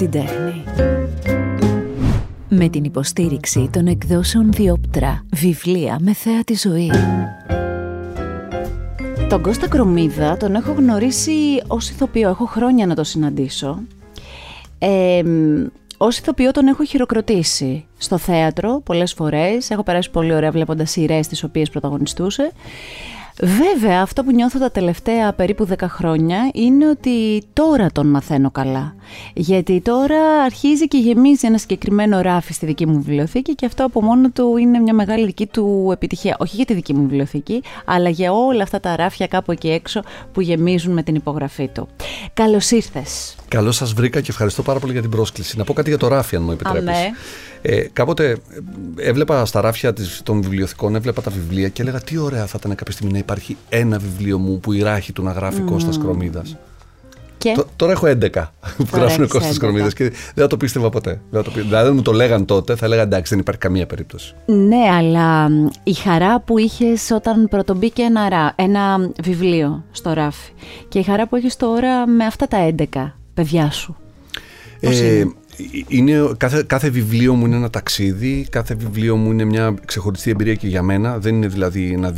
την τέχνη. Με την υποστήριξη των εκδόσεων Διόπτρα, βιβλία με θέα τη ζωή. Τον Κώστα Κρομίδα τον έχω γνωρίσει ως ηθοποιό, έχω χρόνια να το συναντήσω. Ε, ως ηθοποιό τον έχω χειροκροτήσει στο θέατρο πολλές φορές, έχω περάσει πολύ ωραία βλέποντας σειρές τις οποίες πρωταγωνιστούσε. Βέβαια, αυτό που νιώθω τα τελευταία περίπου 10 χρόνια είναι ότι τώρα τον μαθαίνω καλά. Γιατί τώρα αρχίζει και γεμίζει ένα συγκεκριμένο ράφι στη δική μου βιβλιοθήκη και αυτό από μόνο του είναι μια μεγάλη δική του επιτυχία. Όχι για τη δική μου βιβλιοθήκη, αλλά για όλα αυτά τα ράφια κάπου εκεί έξω που γεμίζουν με την υπογραφή του. Καλώς ήρθες. Καλώς σας βρήκα και ευχαριστώ πάρα πολύ για την πρόσκληση. Να πω κάτι για το ράφι, αν μου επιτρέπεις. Ε, κάποτε ε, έβλεπα στα ράφια των βιβλιοθηκών, έβλεπα τα βιβλία και έλεγα τι ωραία θα ήταν κάποια στιγμή να υπάρχει ένα βιβλίο μου που η ράχη του να γράφει mm. Κώστας Κρομίδας. Και... τώρα έχω 11 που γράφουν Κώστας Κρομίδας και δεν θα το πίστευα ποτέ. Δεν το Δηλαδή, αν μου το λέγαν τότε, θα έλεγα εντάξει, δεν υπάρχει καμία περίπτωση. Ναι, αλλά η χαρά που είχες όταν πρωτομπήκε ένα, ένα βιβλίο στο ράφι και η χαρά που έχεις τώρα με αυτά τα 11 παιδιά σου. Ε, είναι, κάθε, κάθε βιβλίο μου είναι ένα ταξίδι, κάθε βιβλίο μου είναι μια ξεχωριστή εμπειρία και για μένα. Δεν είναι δηλαδή ένα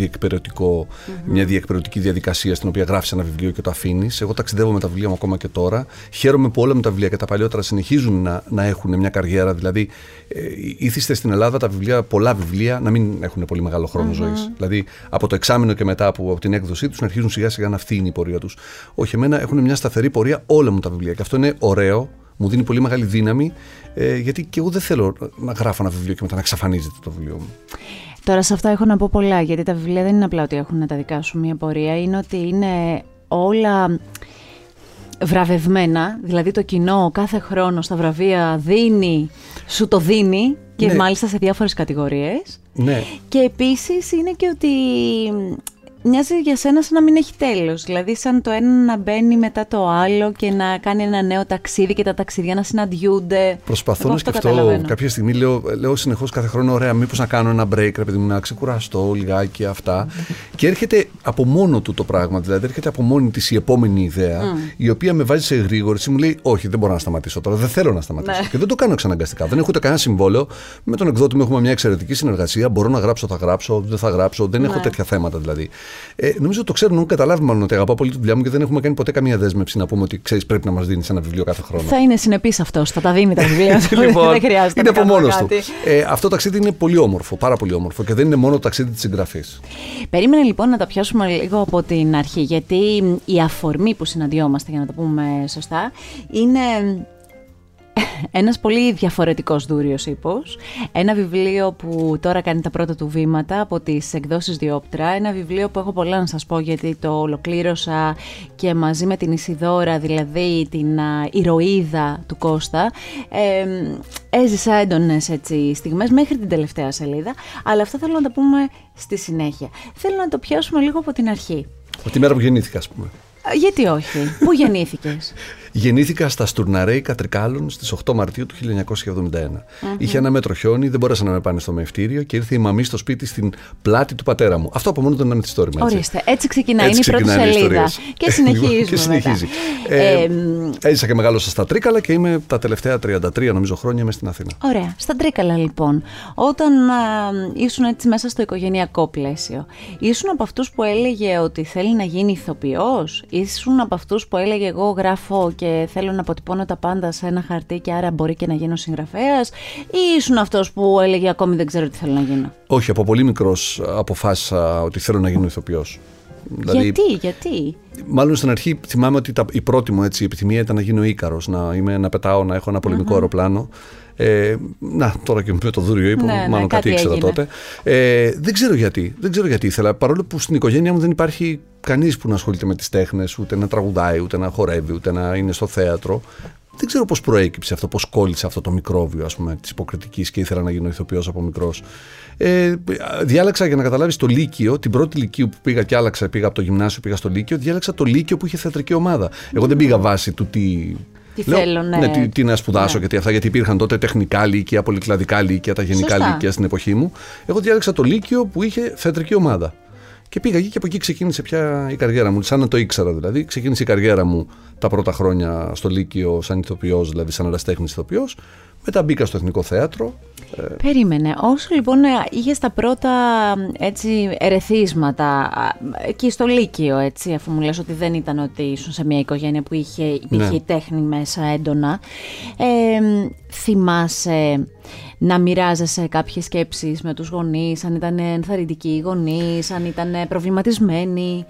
μια διεκπαιρεωτική διαδικασία στην οποία γράφεις ένα βιβλίο και το αφήνεις. Εγώ ταξιδεύω με τα βιβλία μου ακόμα και τώρα. Χαίρομαι που όλα μου τα βιβλία και τα παλιότερα συνεχίζουν να, να έχουν μια καριέρα. Δηλαδή, ε, ήθιστε στην Ελλάδα τα βιβλία, πολλά βιβλία, να μην έχουν πολύ μεγάλο χρόνο mm-hmm. ζωής. Δηλαδή, από το εξάμεινο και μετά από, από την έκδοσή τους, να αρχίζουν σιγά σιγά να αυτή είναι η πορεία τους. Όχι, εμένα έχουν μια σταθερή πορεία όλα μου τα βιβλία. Και αυτό είναι ωραίο μου δίνει πολύ μεγάλη δύναμη, ε, γιατί και εγώ δεν θέλω να γράφω ένα βιβλίο και μετά να εξαφανίζεται το βιβλίο μου. Τώρα σε αυτά έχω να πω πολλά, γιατί τα βιβλία δεν είναι απλά ότι έχουν τα δικά σου μια πορεία, είναι ότι είναι όλα βραβευμένα, δηλαδή το κοινό κάθε χρόνο στα βραβεία δίνει, σου το δίνει και ναι. μάλιστα σε διάφορες κατηγορίες. Ναι. Και επίσης είναι και ότι μοιάζει για σένα σαν να μην έχει τέλος. Δηλαδή σαν το ένα να μπαίνει μετά το άλλο και να κάνει ένα νέο ταξίδι και τα ταξίδια να συναντιούνται. Προσπαθώ να σκεφτώ. Κάποια στιγμή λέω, λέω συνεχώς κάθε χρόνο: Ωραία, μήπως να κάνω ένα break, ρε παιδί μου, να ξεκουραστώ λιγάκι αυτά. και έρχεται από μόνο του το πράγμα. Δηλαδή έρχεται από μόνη της η επόμενη ιδέα, η οποία με βάζει σε γρήγορση. Μου λέει: Όχι, δεν μπορώ να σταματήσω τώρα. Δεν θέλω να σταματήσω. Ναι. Και δεν το κάνω εξαναγκαστικά. Δεν έχω ούτε κανένα συμβόλαιο. Με τον εκδότη μου έχουμε μια εξαιρετική συνεργασία. Μπορώ να γράψω, θα γράψω, δεν θα γράψω. Δεν έχω ναι. τέτοια θέματα δηλαδή. Ε, νομίζω το ξέρουν, έχουν καταλάβει μάλλον ότι αγαπάω πολύ τη δουλειά μου και δεν έχουμε κάνει ποτέ καμία δέσμευση να πούμε ότι ξέρεις πρέπει να μας δίνεις ένα βιβλίο κάθε χρόνο. Θα είναι συνεπής αυτός, θα τα δίνει τα βιβλία του. λοιπόν, δεν χρειάζεται. Είναι από μόνο του. Ε, αυτό το ταξίδι είναι πολύ όμορφο, πάρα πολύ όμορφο και δεν είναι μόνο το ταξίδι της συγγραφή. Περίμενε λοιπόν να τα πιάσουμε λίγο από την αρχή, γιατί η αφορμή που συναντιόμαστε, για να το πούμε σωστά, είναι ένας πολύ διαφορετικός δούριος ύπος. Ένα βιβλίο που τώρα κάνει τα πρώτα του βήματα από τις εκδόσεις Διόπτρα. Ένα βιβλίο που έχω πολλά να σας πω γιατί το ολοκλήρωσα και μαζί με την Ισιδώρα, δηλαδή την ηρωίδα του Κώστα, ε, έζησα έντονες έτσι, στιγμές μέχρι την τελευταία σελίδα, αλλά αυτό θέλω να τα πούμε στη συνέχεια. Θέλω να το πιάσουμε λίγο από την αρχή. Από τη μέρα που γεννήθηκα, ας πούμε. Γιατί όχι; Πού γεννήθηκες; Γεννήθηκα στα Στουρναρέι Κατρικάλων στις 8 Μαρτίου του 1971. mm Είχε ένα μέτρο χιόνι, δεν μπόρεσαν να με πάνε στο μευτήριο και ήρθε η μαμή στο σπίτι στην πλάτη του πατέρα μου. Αυτό από μόνο του είναι ένα μυθιστόρημα. Ορίστε, έτσι ξεκινάει, έτσι είναι η πρώτη σελίδα. Και συνεχίζουμε. και συνεχίζει. Ε, έζησα και μεγάλωσα στα Τρίκαλα και είμαι τα τελευταία 33 νομίζω χρόνια με στην Αθήνα. Ωραία. Στα Τρίκαλα λοιπόν. Όταν α, ήσουν έτσι μέσα στο οικογενειακό πλαίσιο, ήσουν από αυτούς που έλεγε ότι θέλει να γίνει ηθοποιός, ήσουν από αυτούς που έλεγε εγώ γράφω και θέλω να αποτυπώνω τα πάντα σε ένα χαρτί και άρα μπορεί και να γίνω συγγραφέας, ή ήσουν αυτός που έλεγε ακόμη δεν ξέρω τι θέλω να γίνω. Όχι, από πολύ μικρός αποφάσισα ότι θέλω να γίνω ηθοποιός. Δηλαδή, γιατί, γιατί; Μάλλον στην αρχή θυμάμαι ότι τα, η πρώτη μου έτσι, επιθυμία ήταν να γίνω Ίκαρο, να, είμαι, να πετάω, να έχω ένα πολεμικό αεροπλάνο. Ε, να, τώρα και με το δούριο ύπο, ναι, ναι μάλλον κάτι, κάτι ήξερα τότε. Ε, δεν ξέρω γιατί. Δεν ξέρω γιατί ήθελα. Παρόλο που στην οικογένειά μου δεν υπάρχει κανείς που να ασχολείται με τις τέχνες, ούτε να τραγουδάει, ούτε να χορεύει, ούτε να είναι στο θέατρο. Δεν ξέρω πώς προέκυψε αυτό, πώς κόλλησε αυτό το μικρόβιο της υποκριτική και ήθελα να γίνω ηθοποιός από μικρός. Ε, διάλεξα για να καταλάβεις το Λύκειο, την πρώτη Λυκείου που πήγα και άλλαξα, πήγα από το γυμνάσιο, πήγα στο Λύκειο, διάλεξα το Λύκειο που είχε θεατρική ομάδα. Εγώ δεν πήγα βάσει του τι τι Λέω, θέλω, ναι. ναι τι, τι, να σπουδάσω, ναι. γιατί αυτά γιατί υπήρχαν τότε τεχνικά λύκεια, πολυκλαδικά λύκεια, τα γενικά Σωστά. λύκεια στην εποχή μου. Εγώ διάλεξα το Λύκειο που είχε θεατρική ομάδα. Και πήγα εκεί και από εκεί ξεκίνησε πια η καριέρα μου. Σαν να το ήξερα δηλαδή. Ξεκίνησε η καριέρα μου τα πρώτα χρόνια στο Λύκειο σαν ηθοποιός, δηλαδή σαν εραστέχνη ηθοποιός. Μετά μπήκα στο Εθνικό Θέατρο. Περίμενε. Όσο λοιπόν είχες τα πρώτα έτσι, ερεθίσματα εκεί στο Λύκειο, έτσι, αφού μου λες ότι δεν ήταν ότι ήσουν σε μια οικογένεια που είχε, υπήρχε ναι. η τέχνη μέσα έντονα, ε, θυμάσαι να μοιράζεσαι κάποιες σκέψεις με τους γονείς, αν ήταν ενθαρρυντικοί οι γονείς, αν ήταν προβληματισμένοι;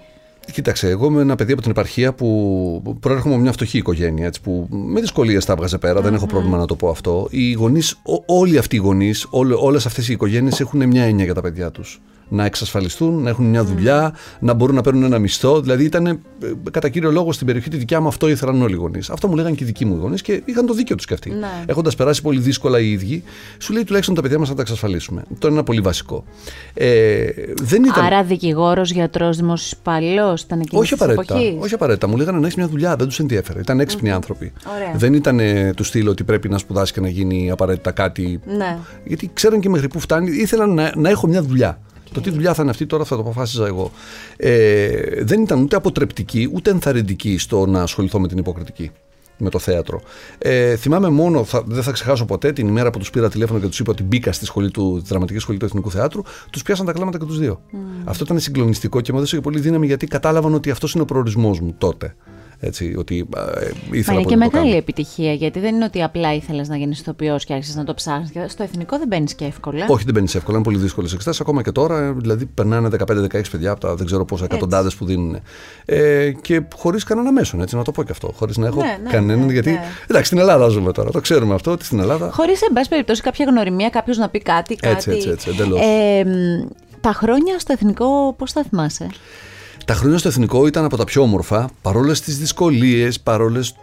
Κοίταξε, εγώ είμαι ένα παιδί από την επαρχία που προέρχομαι από μια φτωχή οικογένεια. Έτσι, που με δυσκολίες τα έβγαζε πέρα, δεν έχω πρόβλημα να το πω αυτό. Οι γονείς, όλοι αυτοί οι γονείς, όλες αυτές οι οικογένειες έχουν μια έννοια για τα παιδιά τους να εξασφαλιστούν, να έχουν μια δουλειά, να μπορούν να παίρνουν ένα μισθό. Δηλαδή ήταν ε, κατά κύριο λόγο στην περιοχή τη δικιά μου αυτό ήθελαν όλοι οι γονείς. Αυτό μου λέγανε και οι δικοί μου γονείς και είχαν το δίκιο τους κι αυτοί. Ναι. Έχοντας περάσει πολύ δύσκολα οι ίδιοι, σου λέει τουλάχιστον τα παιδιά μας να τα εξασφαλίσουμε. Αυτό είναι ένα πολύ βασικό. Ε, δεν ήταν... Άρα δικηγόρος, γιατρός, δημόσιος υπαλλήλο ήταν εκεί όχι απαραίτητα, όχι απαραίτητα. Μου λέγανε να έχεις μια δουλειά, δεν τους ενδιαφέρε. Ήταν έξυπνοι mm. άνθρωποι. Ωραία. Δεν ήταν ε, του στυλ ότι πρέπει να σπουδάσει και να γίνει απαραίτητα κάτι. Ναι. Γιατί ξέραν και μέχρι πού φτάνει, ήθελαν να, να έχω μια δουλειά. Το τι δουλειά θα είναι αυτή τώρα θα το αποφάσιζα εγώ. Ε, δεν ήταν ούτε αποτρεπτική ούτε ενθαρρυντική στο να ασχοληθώ με την υποκριτική με το θέατρο. Ε, θυμάμαι μόνο, θα, δεν θα ξεχάσω ποτέ, την ημέρα που τους πήρα τηλέφωνο και τους είπα ότι μπήκα στη, σχολή του, τη δραματική σχολή του Εθνικού Θεάτρου, τους πιάσαν τα κλάματα και τους δύο. Mm. Αυτό ήταν συγκλονιστικό και μου έδωσε και πολύ δύναμη γιατί κατάλαβαν ότι αυτός είναι ο προορισμός μου τότε. Έτσι, ότι, ε, ήθελα είναι και μεγάλη επιτυχία, γιατί δεν είναι ότι απλά ήθελες να γίνεις ηθοποιός και άρχισες να το ψάχνεις. Στο εθνικό δεν μπαίνεις και εύκολα. Όχι, δεν μπαίνεις εύκολα. Είναι πολύ δύσκολες εξετάσει. Ακόμα και τώρα, δηλαδή, περνάνε 15-16 παιδιά από τα δεν ξέρω πόσα εκατοντάδες που δίνουν. Ε, και χωρίς κανένα μέσο, έτσι, να το πω και αυτό. Χωρίς να έχω ναι, ναι, κανέναν. Ναι, γιατί. Ναι. Εντάξει, στην Ελλάδα ζούμε τώρα. Το ξέρουμε αυτό, ότι στην Ελλάδα. Χωρίς, εν πάση περιπτώσει, κάποια γνωριμία, κάποιος να πει κάτι. κάτι. Έτσι, έτσι, έτσι, ε, τα χρόνια στο εθνικό, πώς τα θυμάσαι; Τα χρόνια στο εθνικό ήταν από τα πιο όμορφα, παρόλες τις δυσκολίες, παρόλες.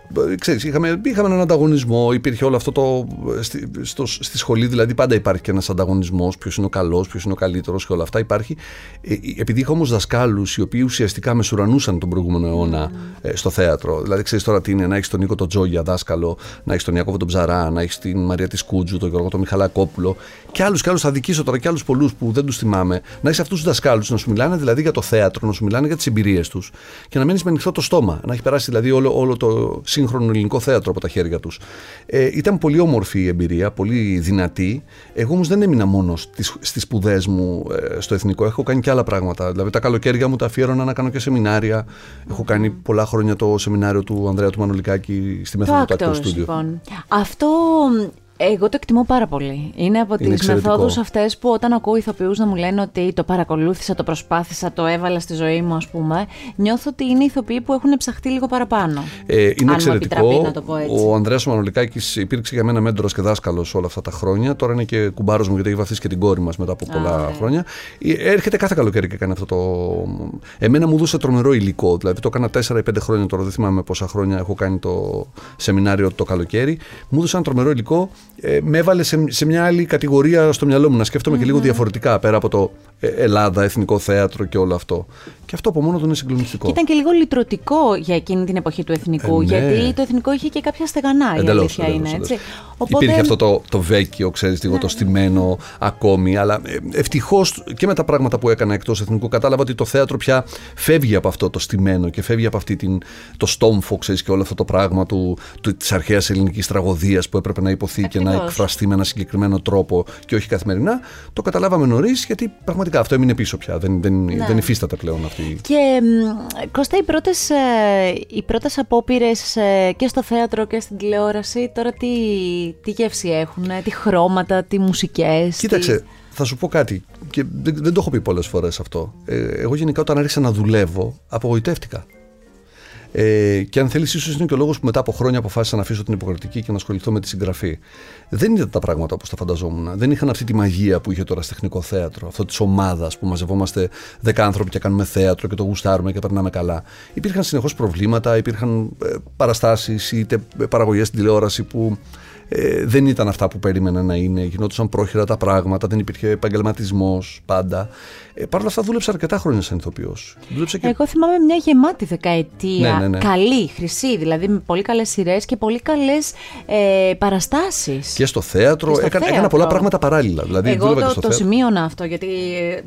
Είχαμε, είχαμε έναν ανταγωνισμό, υπήρχε όλο αυτό το. Στη, στο, στη σχολή δηλαδή πάντα υπάρχει και ένας ανταγωνισμός, ποιος είναι ο καλός, ποιος είναι ο καλύτερος και όλα αυτά. Υπάρχει. Ε, επειδή είχα όμως δασκάλους οι οποίοι ουσιαστικά μεσουρανούσαν τον προηγούμενο αιώνα mm. στο θέατρο. Δηλαδή, ξέρεις τώρα τι είναι να έχεις τον Νίκο τον Τζόγια δάσκαλο, να έχεις τον Ιακώβο τον Ψαρά, να έχεις την Μαρία της Κούτζου, τον Γιώργο τον Μιχαλακόπουλο και άλλους και άλλους. Θα δικήσω τώρα και άλλους πολλούς που δεν τους θυμάμαι. Να έχεις αυτούς τους δασκάλους να σου μιλάνε δηλαδή για το θέατρο, να σου μιλάνε για τις εμπειρίες τους και να μένεις με ανοιχτό το στόμα. Να έχει περάσει δηλαδή όλο, όλο το σύγχρονο ελληνικό θέατρο από τα χέρια τους. Ε, ήταν πολύ όμορφη η εμπειρία, πολύ δυνατή. Εγώ όμως δεν έμεινα μόνο στις σπουδές μου ε, στο εθνικό. Έχω κάνει και άλλα πράγματα. Δηλαδή τα καλοκαίρια μου τα αφιέρωνα να κάνω και σεμινάρια. Έχω κάνει πολλά χρόνια το σεμινάριο του Ανδρέα του Μανολικάκη στη μέθοδο του Actors Studio. Λοιπόν. Αυτό εγώ το εκτιμώ πάρα πολύ. Είναι από τις μεθόδους αυτές που όταν ακούω ηθοποιούς να μου λένε ότι το παρακολούθησα, το προσπάθησα, το έβαλα στη ζωή μου, ας πούμε, νιώθω ότι είναι ηθοποιοί που έχουν ψαχτεί λίγο παραπάνω. Ε, είναι αν εξαιρετικό. να το πω έτσι. Ο Ανδρέας Μανολικάκη υπήρξε για μένα μέντορας και δάσκαλος όλα αυτά τα χρόνια. Τώρα είναι και κουμπάρος μου γιατί έχει βαθίσει και την κόρη μας μετά από πολλά Α, χρόνια. Ε, έρχεται κάθε καλοκαίρι και κάνει αυτό το. Εμένα μου δώσε τρομερό υλικό. Δηλαδή το έκανα 4 ή 5 χρόνια τώρα, δεν θυμάμαι πόσα χρόνια έχω κάνει το σεμινάριο το καλοκαίρι. Μου έδωσε ένα τρομερό υλικό ε, με έβαλε σε, σε, μια άλλη κατηγορία στο μυαλό μου να σκέφτομαι και λίγο διαφορετικά πέρα από το ε, Ελλάδα, Εθνικό Θέατρο και όλο αυτό. Και αυτό από μόνο του είναι συγκλονιστικό. Και ήταν και λίγο λυτρωτικό για εκείνη την εποχή του Εθνικού, ε, ναι. γιατί το Εθνικό είχε και κάποια στεγανά. Εντελώς, η αλήθεια εντελώς, είναι έτσι. Οπότε... Υπήρχε αυτό το, το βέκιο, ξέρεις, λίγο ναι. το στημένο ακόμη. Αλλά ε, ευτυχώς και με τα πράγματα που έκανα εκτός Εθνικού, κατάλαβα ότι το θέατρο πια φεύγει από αυτό το στημένο και φεύγει από αυτή την, το στόμφο, ξέρεις, και όλο αυτό το πράγμα του, του, της αρχαίας ελληνικής τραγωδίας που έπρεπε να υποθεί και να εκφραστεί με ένα συγκεκριμένο τρόπο και όχι καθημερινά. Το καταλάβαμε νωρίς γιατί πραγματικά αυτό έμεινε πίσω πια. Δεν, δεν, ναι. δεν υφίσταται πλέον αυτή. Και Κώστα, οι πρώτες οι πρώτες απόπειρες ε, και στο θέατρο και στην τηλεόραση τώρα τι, τι γεύση έχουν, τι χρώματα, τι μουσικές. Κοίταξε, θα σου πω κάτι και δεν, δεν το έχω πει πολλές φορές αυτό. Ε, εγώ γενικά όταν άρχισα να δουλεύω απογοητεύτηκα. Ε, και αν θέλεις, ίσως είναι και ο λόγος που μετά από χρόνια αποφάσισα να αφήσω την υποκριτική και να ασχοληθώ με τη συγγραφή. Δεν ήταν τα πράγματα όπως τα φανταζόμουν. Δεν είχαν αυτή τη μαγεία που είχε τώρα στο τεχνικό θέατρο, αυτό της ομάδας που μαζευόμαστε δέκα άνθρωποι και κάνουμε θέατρο και το γουστάρουμε και περνάμε καλά. Υπήρχαν συνεχώς προβλήματα, υπήρχαν ε, παραστάσεις είτε παραγωγές στην τηλεόραση που Ε, δεν ήταν αυτά που περίμενα να είναι. Γινόντουσαν πρόχειρα τα πράγματα, δεν υπήρχε επαγγελματισμός πάντα. Ε, Παρ' όλα αυτά δούλεψα αρκετά χρόνια σαν ηθοποιός. Και... Εγώ θυμάμαι μια γεμάτη δεκαετία. Ναι, ναι, ναι. Καλή, χρυσή, δηλαδή με πολύ καλές σειρές και πολύ καλές ε, παραστάσεις. Και στο θέατρο. Και έκανα, έκανα πολλά πράγματα παράλληλα. Δηλαδή, Εγώ το, το, το σημείωνα αυτό, γιατί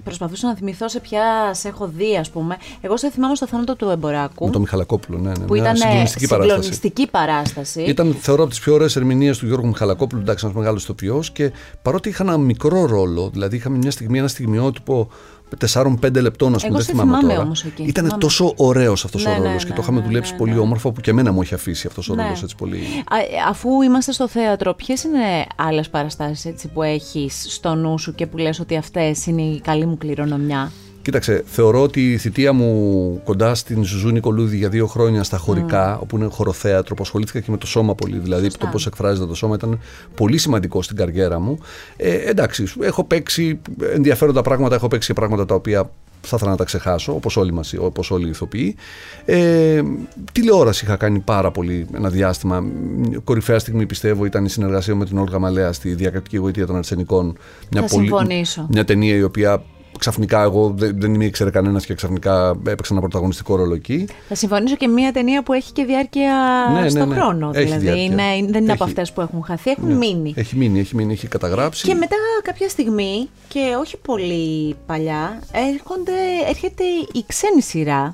προσπαθούσα να θυμηθώ σε ποια σε έχω δει, ας πούμε. Εγώ σε θυμάμαι στο θάνατο του Εμποράκου. Με τον Μιχαλακόπουλο, ναι. ναι που ήταν συγκλονιστική, συγκλονιστική παράσταση. Ήταν, θεωρώ, από τις πιο ωραίες ερμηνείες του Γιώργου Μιχαλακόπουλου, εντάξει, ένας μεγάλος ηθοποιός. Και παρότι είχα ένα μικρό ρόλο, δηλαδή είχαμε μια στιγμή, ένα στιγμιότυπο 4-5 λεπτών, ας πούμε, δεν θυμάμαι, θυμάμαι τώρα. Όμως εκεί, Ήταν τόσο ωραίος αυτός ναι, ο ρόλος ναι, και ναι, το είχαμε ναι, δουλέψει ναι, πολύ ναι. όμορφα που και εμένα μου έχει αφήσει αυτός ο ρόλος έτσι πολύ. Α, αφού είμαστε στο θέατρο, ποιες είναι άλλες παραστάσεις που έχεις στο νου σου και που λες ότι αυτές είναι η καλή μου κληρονομιά; Κοίταξε, θεωρώ ότι η θητεία μου κοντά στην Ζουζούνη Κολούδη για δύο χρόνια στα χωρικά, mm. όπου είναι χωροθέατρο, που ασχολήθηκα και με το σώμα πολύ, δηλαδή Σωστά. το πώς εκφράζεται το σώμα ήταν πολύ σημαντικό στην καριέρα μου. Ε, εντάξει, έχω παίξει ενδιαφέροντα πράγματα, έχω παίξει και πράγματα τα οποία θα ήθελα να τα ξεχάσω, όπως όλοι, μας, όπως όλοι οι ηθοποιοί. Ε, τηλεόραση είχα κάνει πάρα πολύ ένα διάστημα. Κορυφαία στιγμή πιστεύω ήταν η συνεργασία με την Όλγα Μαλέα στη διακριτική γοητεία των Αρσενικών. Μια, πολύ, μια ταινία η οποία ξαφνικά εγώ δεν, δεν ήξερε κανένας και ξαφνικά έπαιξε ένα πρωταγωνιστικό ρόλο εκεί. Θα συμφωνήσω και μια ταινία που έχει και διάρκεια ναι, ναι στον ναι, χρόνο. Έχει δηλαδή είναι, δεν είναι από αυτές που έχουν χαθεί, έχουν ναι. μείνει. Έχει μείνει, έχει μείνει, έχει καταγράψει. Και μετά κάποια στιγμή, και όχι πολύ παλιά, έρχονται, έρχεται η ξένη σειρά.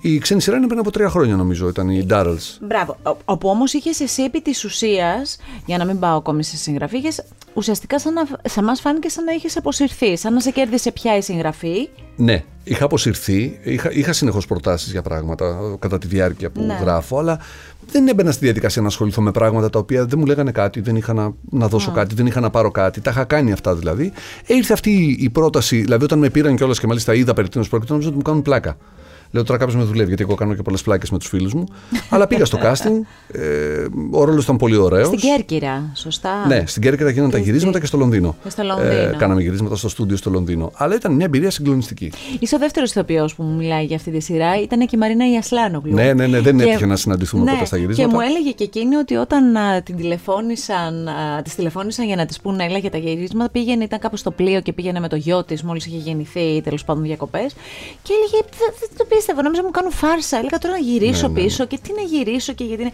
Η ξένη σειρά είναι πριν από τρία χρόνια, νομίζω, ήταν η Darrells. Μπράβο. Όπου όμως είχες εσύ επί της ουσίας, για να μην πάω ακόμη σε συγγραφή, ουσιαστικά σαν να, σε εμάς φάνηκε σαν να είχες αποσυρθεί, σαν να σε κέρδισε πια η συγγραφή. Ναι, είχα αποσυρθεί, είχα, είχα συνεχώς προτάσεις για πράγματα κατά τη διάρκεια που ναι. γράφω, αλλά δεν έμπαινα στη διαδικασία να ασχοληθώ με πράγματα τα οποία δεν μου λέγανε κάτι, δεν είχα να, να δώσω κάτι, δεν είχα να πάρω κάτι. Τα είχα κάνει αυτά δηλαδή. Ε, ήρθε αυτή η πρόταση, δηλαδή όταν με πήραν κιόλας και μάλιστα είδα περί τίνος πρόκειται, νομίζω ότι μου κάνουν πλάκα. Λέω τώρα κάποιος με δουλεύει, γιατί εγώ κάνω και πολλές πλάκες με τους φίλους μου. Αλλά πήγα στο casting. Ε, ο ρόλος ήταν πολύ ωραίος. Στην Κέρκυρα, σωστά. Ναι, στην Κέρκυρα γίνανε τα γυρίσματα και στο Λονδίνο. Και στο Λονδίνο. Ε, κάναμε γυρίσματα στο στούντιο στο Λονδίνο. Αλλά ήταν μια εμπειρία συγκλονιστική. Είσαι ο δεύτερος ηθοποιός που μου μιλάει για αυτή τη σειρά. Ήταν και η Μαρίνα Ιασλάνογλου. Ναι, ναι, ναι, δεν και... έτυχε να συναντηθούμε ναι, ποτέ στα γυρίσματα. Και μου έλεγε και εκείνη ότι όταν α, την τηλεφώνησαν, α, τις τηλεφώνησαν για να της πούνε έλα για τα γυρίσματα, πήγαινε, ήταν κάπου στο πλοίο και πήγαινε με το γιο της μόλις είχε γεννηθεί τέλος πάντων διακοπές. Και έλεγε Δεν το πίστευα, νόμιζα μου κάνουν φάρσα. Έλεγα τώρα να γυρίσω ναι, ναι, πίσω και τι να γυρίσω και γιατί είναι.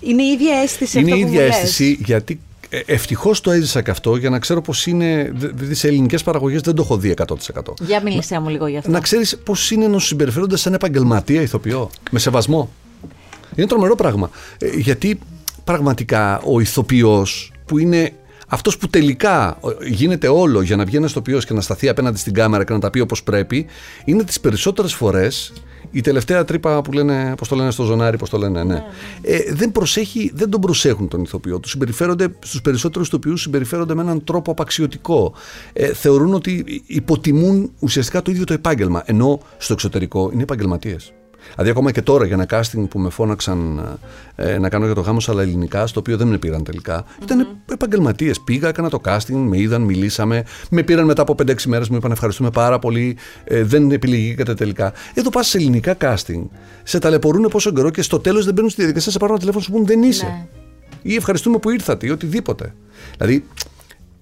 Είναι η ίδια αίσθηση είναι αυτό η ίδια αίσθηση γιατί ε, Ευτυχώς το έζησα και αυτό για να ξέρω πώς είναι. Δηλαδή σε ελληνικές παραγωγές δεν το έχω δει 100%. Για μίλησέ μου λίγο γι' αυτό. Να ξέρεις πώς είναι να σου συμπεριφέρονται σαν επαγγελματία ηθοποιό. Με σεβασμό. Είναι τρομερό πράγμα. Ε, γιατί πραγματικά ο ηθοποιός που είναι αυτός που τελικά γίνεται όλο για να βγει ένας ηθοποιό και να σταθεί απέναντι στην κάμερα και να τα πει όπως πρέπει, είναι τις περισσότερες φορές η τελευταία τρύπα που λένε, πώς το λένε στο ζωνάρι, πώς το λένε, ναι. ναι. Ε, δεν, προσέχει, δεν τον προσέχουν τον ηθοποιό. Του συμπεριφέρονται, στους περισσότερους ηθοποιούς συμπεριφέρονται με έναν τρόπο απαξιωτικό. Ε, θεωρούν ότι υποτιμούν ουσιαστικά το ίδιο το επάγγελμα. Ενώ στο εξωτερικό είναι επαγγελματίες. Δηλαδή, ακόμα και τώρα για ένα casting που με φώναξαν ε, να κάνω για το γάμος αλλά ελληνικά, στο οποίο δεν με πήραν τελικά, mm-hmm. ήταν επαγγελματίες. Πήγα, έκανα το casting, με είδαν, μιλήσαμε, με πήραν μετά από 5-6 μέρες, μου είπαν ευχαριστούμε πάρα πολύ, ε, δεν επιλεγήκατε τελικά. Εδώ πας σε ελληνικά casting, σε ταλαιπωρούν πόσο καιρό και στο τέλος δεν μπαίνουν στη διαδικασία, σε πάρουν ένα τηλέφωνο σου πούν δεν είσαι. Ναι. Ή ευχαριστούμε που ήρθατε ή οτιδήποτε. Δηλαδή,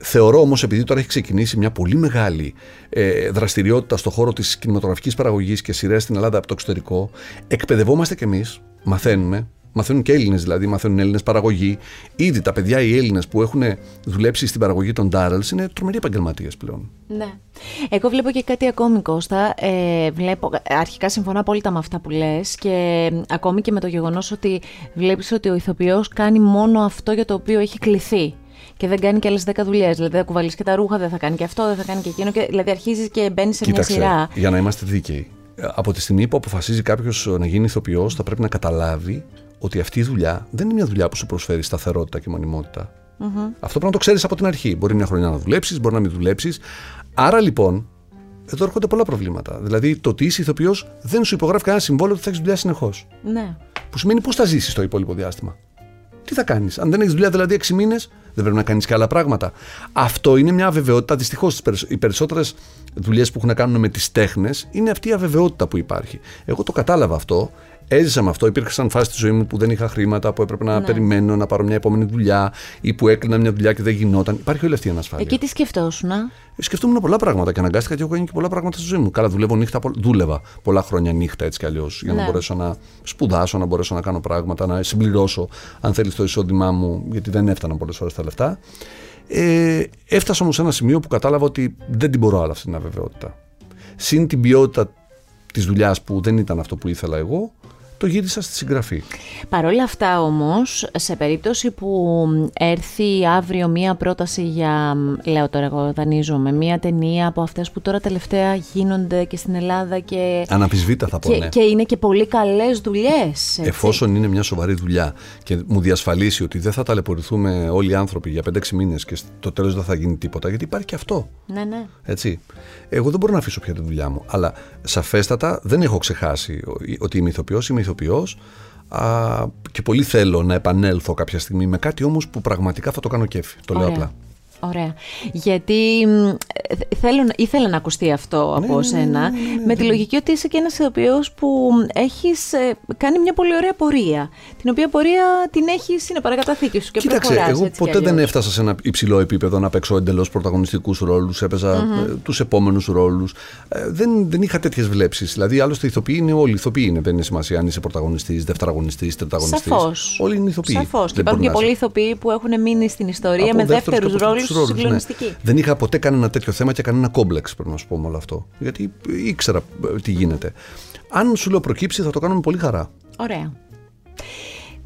Θεωρώ όμως, επειδή τώρα έχει ξεκινήσει μια πολύ μεγάλη ε, δραστηριότητα στον χώρο της κινηματογραφικής παραγωγής και σειρές στην Ελλάδα από το εξωτερικό, εκπαιδευόμαστε κι εμείς, μαθαίνουμε, μαθαίνουν και Έλληνες δηλαδή, μαθαίνουν Έλληνες παραγωγή. Ήδη τα παιδιά οι Έλληνες που έχουν δουλέψει στην παραγωγή των Darrells είναι τρομεροί επαγγελματίες πλέον. Ναι. Εγώ βλέπω και κάτι ακόμη, Κώστα. Ε, βλέπω, αρχικά συμφωνώ απόλυτα με αυτά που λες και ακόμη και με το γεγονός ότι βλέπεις ότι ο ηθοποιός κάνει μόνο αυτό για το οποίο έχει κληθεί και δεν κάνει και άλλες 10 δουλειές. Δηλαδή θα κουβαλήσει και τα ρούχα, δεν θα κάνει και αυτό, δεν θα κάνει και εκείνο. Και, δηλαδή αρχίζεις και μπαίνεις σε Κοίταξε, μια σειρά. Για να είμαστε δίκαιοι. Από τη στιγμή που αποφασίζει κάποιος να γίνει ηθοποιός, θα πρέπει να καταλάβει ότι αυτή η δουλειά δεν είναι μια δουλειά που σου προσφέρει σταθερότητα και μονιμότητα. Mm-hmm. Αυτό πρέπει να το ξέρεις από την αρχή. Μπορεί μια χρονιά να δουλέψεις, μπορεί να μην δουλέψεις. Άρα λοιπόν, εδώ έρχονται πολλά προβλήματα. Δηλαδή, το ότι είσαι ηθοποιός δεν σου υπογράφει κανένα συμβόλαιο ότι θα έχεις δουλειά συνεχώς. Ναι. Που σημαίνει πώς θα ζήσεις το υπόλοιπο διάστημα. Τι θα κάνεις; Αν δεν έχεις δουλειά δηλαδή 6 μήνες, δεν πρέπει να κάνεις και άλλα πράγματα. Αυτό είναι μια αβεβαιότητα. Δυστυχώς, οι περισσότερες δουλειές που έχουν να κάνουν με τις τέχνες είναι αυτή η αβεβαιότητα που υπάρχει. Εγώ το κατάλαβα αυτό. Έζησα με αυτό. Υπήρξαν φάσεις στη ζωή μου που δεν είχα χρήματα, που έπρεπε να ναι. περιμένω να πάρω μια επόμενη δουλειά ή που έκλεινα μια δουλειά και δεν γινόταν. Υπάρχει όλη αυτή η ανασφάλεια. Εκεί τι σκεφτόσουν. Ε, σκεφτόμουν πολλά πράγματα και αναγκάστηκα και έχω κάνει και πολλά πράγματα στη ζωή μου. Καλά, δουλεύω νύχτα, δούλευα πολλά χρόνια νύχτα έτσι κι αλλιώς για να ναι. μπορέσω να σπουδάσω, να μπορέσω να κάνω πράγματα, να συμπληρώσω, αν θέλεις, το εισόδημά μου, γιατί δεν έφταναν πολλές φορές τα λεφτά. Ε, έφτασα όμως σε ένα σημείο που κατάλαβα ότι δεν την μπορώ άλλα αυτή την αβεβαιότητα. Συν την ποιότητα της δουλειάς που δεν ήταν αυτό που ήθελα εγώ, το γύρισα στη συγγραφή. Παρ' όλα αυτά όμως, σε περίπτωση που έρθει αύριο μία πρόταση για, λέω τώρα εγώ δανείζομαι, μία ταινία από αυτές που τώρα τελευταία γίνονται και στην Ελλάδα και... Αναπισβήτα θα πω, και, ναι. και είναι και πολύ καλές δουλειές. Εφόσον είναι μια σοβαρή δουλειά και μου διασφαλίσει ότι δεν θα ταλαιπωρηθούμε όλοι οι άνθρωποι για 5-6 μήνες και στο τέλος δεν θα γίνει τίποτα, γιατί υπάρχει και αυτό. Ναι, ναι. Έτσι. Εγώ δεν μπορώ να αφήσω πια τη δουλειά μου, αλλά σαφέστατα δεν έχω ξεχάσει ότι είμαι ηθοποιός, είμαι ηθοποιός α, και πολύ θέλω να επανέλθω κάποια στιγμή με κάτι όμως που πραγματικά θα το κάνω κέφι. Το λέω απλά. Ωραία. Γιατί θέλω, ήθελα να ακουστεί αυτό από ναι, σένα, με τη λογική ότι είσαι και ένας ηθοποιός που έχεις ε, κάνει μια πολύ ωραία πορεία, την οποία πορεία την έχεις, είναι παρακαταθήκη σου και Κοίταξε, εγώ ποτέ δεν έφτασα σε ένα υψηλό επίπεδο να παίξω εντελώς πρωταγωνιστικούς ρόλους, έπαιζα mm-hmm. τους επόμενους ρόλους. Ε, δεν, δεν είχα τέτοιες βλέψεις. Δηλαδή, άλλωστε, οι ηθοποιοί είναι όλοι ηθοποιοί, είναι, δεν είναι σημασία αν είσαι πρωταγωνιστής, δευτεραγωνιστής, τριταγωνιστής. Σαφώς. Όλοι είναι ηθοποιοί. Σαφώς. Και υπάρχουν και πολλοί ηθοποιοί που έχουν μείνει στην ιστορία με δεύτερους ρόλους ναι. Δεν είχα ποτέ κανένα τέτοιο θέμα και κανένα κόμπλεξ, πρέπει να σου πω με όλο αυτό. Γιατί ήξερα ε, τι γίνεται. Αν σου λέω προκύψει, θα το κάνουμε πολύ χαρά. Ωραία.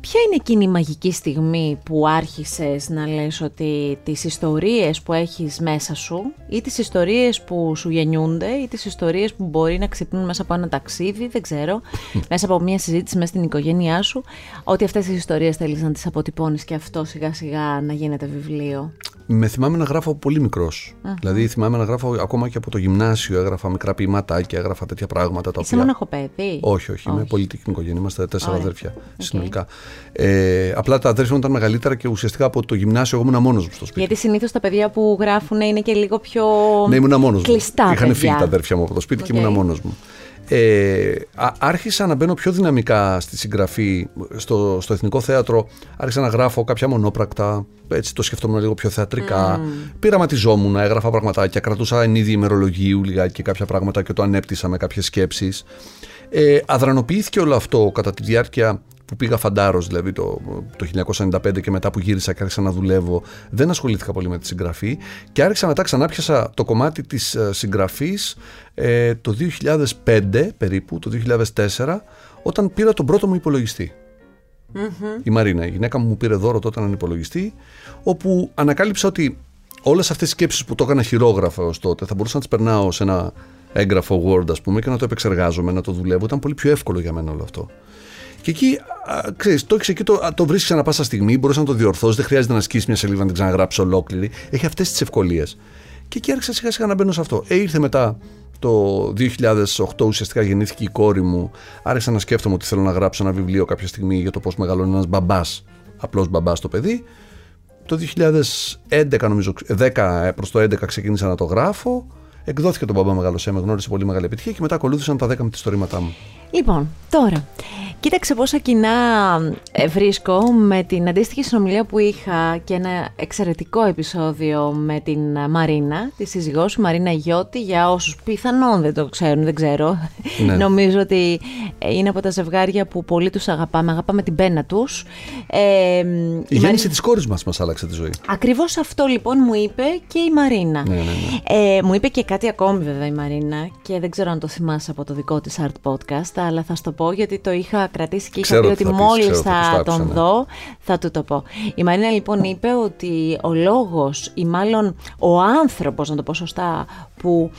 Ποια είναι εκείνη η μαγική στιγμή που άρχισες να λες ότι τις ιστορίες που έχεις μέσα σου ή τις ιστορίες που σου γεννιούνται ή τις ιστορίες που μπορεί να ξυπνούν μέσα από ένα ταξίδι, δεν ξέρω, μέσα από μια συζήτηση μέσα στην οικογένειά σου, ότι αυτές τις ιστορίες θέλεις να τις αποτυπώνεις και αυτό σιγά σιγά να γίνεται βιβλίο; Με θυμάμαι να γράφω πολύ Δηλαδή θυμάμαι να γράφω ακόμα και από το γυμνάσιο. Έγραφα μικρά ποιηματάκια, έγραφα τέτοια πράγματα. Τα Είσαι μόνο παιδί; Όχι, όχι, Είμαι πολιτική οικογένεια. Είμαστε τέσσερα αδέρφια συνολικά. Ε, απλά τα αδέρφια μου ήταν μεγαλύτερα και ουσιαστικά από το γυμνάσιο εγώ ήμουν μόνος μου στο σπίτι. Γιατί συνήθως τα παιδιά που γράφουν είναι και λίγο πιο. Ναι, ήμουν μόνος μου. Κλειστά. Είχαν φύγει τα αδέρφια μου από το σπίτι και ήμουν μόνος μου. Ε, άρχισα να μπαίνω πιο δυναμικά στη συγγραφή στο, στο Εθνικό Θέατρο. Άρχισα να γράφω κάποια μονόπρακτα. Έτσι το σκεφτόμουν λίγο πιο θεατρικά. Mm. Πειραματιζόμουν, έγραφα πραγματάκια. Κρατούσα ενίδη ημερολογίου λιγάκι και κάποια πράγματα και το ανέπτυσα με κάποιες σκέψεις. Ε, αδρανοποιήθηκε όλο αυτό κατά τη διάρκεια που πήγα φαντάρος, δηλαδή το, το 1995 και μετά που γύρισα και άρχισα να δουλεύω, δεν ασχολήθηκα πολύ με τη συγγραφή και άρχισα μετά ξανά πιάσα το κομμάτι της ε, συγγραφής ε, το 2005 περίπου, το 2004, όταν πήρα τον πρώτο μου υπολογιστή. Η Μαρίνα, η γυναίκα μου μου πήρε δώρο τότε έναν υπολογιστή, όπου ανακάλυψα ότι όλες αυτές οι σκέψεις που το έκανα χειρόγραφα ως τότε θα μπορούσα να τις περνάω σε ένα έγγραφο Word ας πούμε και να το επεξεργάζομαι, να το δουλεύω. Ήταν πολύ πιο εύκολο για μένα όλο αυτό. Και εκεί, ξέρεις, το έχεις εκεί, το, το βρίσκεις ανά πάσα στιγμή, μπορείς να το διορθώσεις, δεν χρειάζεται να ασκήσει μια σελίδα να την ξαναγράψεις ολόκληρη. Έχει αυτές τις ευκολίες. Και εκεί άρχισα σιγά σιγά να μπαίνω σε αυτό. Ε, ήρθε μετά το 2008 ουσιαστικά γεννήθηκε η κόρη μου. Άρχισα να σκέφτομαι ότι θέλω να γράψω ένα βιβλίο κάποια στιγμή για το πώς μεγαλώνει ένας μπαμπάς, απλός μπαμπάς το παιδί. Το 2011, νομίζω, 10 προς το 11 ξεκίνησα να το γράφω. Εκδόθηκε το μπαμπά μεγάλο με γνώρισε πολύ μεγάλη επιτυχία και μετά ακολούθησαν τα 10 με τη στορήματά μου. Λοιπόν, τώρα, κοίταξε πόσα κοινά ε, βρίσκω με την αντίστοιχη συνομιλία που είχα και ένα εξαιρετικό επεισόδιο με την Μαρίνα, τη σύζυγός σου, Μαρίνα Γιώτη, για όσους πιθανόν δεν το ξέρουν, δεν ξέρω. Ναι. Νομίζω ότι είναι από τα ζευγάρια που πολύ τους αγαπάμε, αγαπάμε την πένα τους. Ε, η γέννηση της κόρης μας μας άλλαξε τη ζωή. Ακριβώς αυτό λοιπόν μου είπε και η Μαρίνα. Ναι, ναι, ναι. Ε, μου είπε και κάτι ακόμη βέβαια η Μαρίνα και δεν ξέρω αν το θυμάσαι από το δικό της art podcast, αλλά θα σου το πω γιατί το είχα κρατήσει και είχα πει ότι μόλις θα, τον ναι. δω θα του το πω. Η Μαρίνα λοιπόν είπε ότι ο λόγος ή μάλλον ο άνθρωπος, να το πω σωστά, που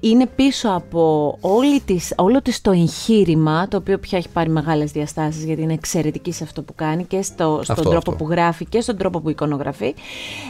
είναι πίσω από όλη της, όλο της το εγχείρημα, το οποίο πια έχει πάρει μεγάλες διαστάσεις γιατί είναι εξαιρετική σε αυτό που κάνει και στο, στον τρόπο που γράφει και στον τρόπο που εικονογραφεί,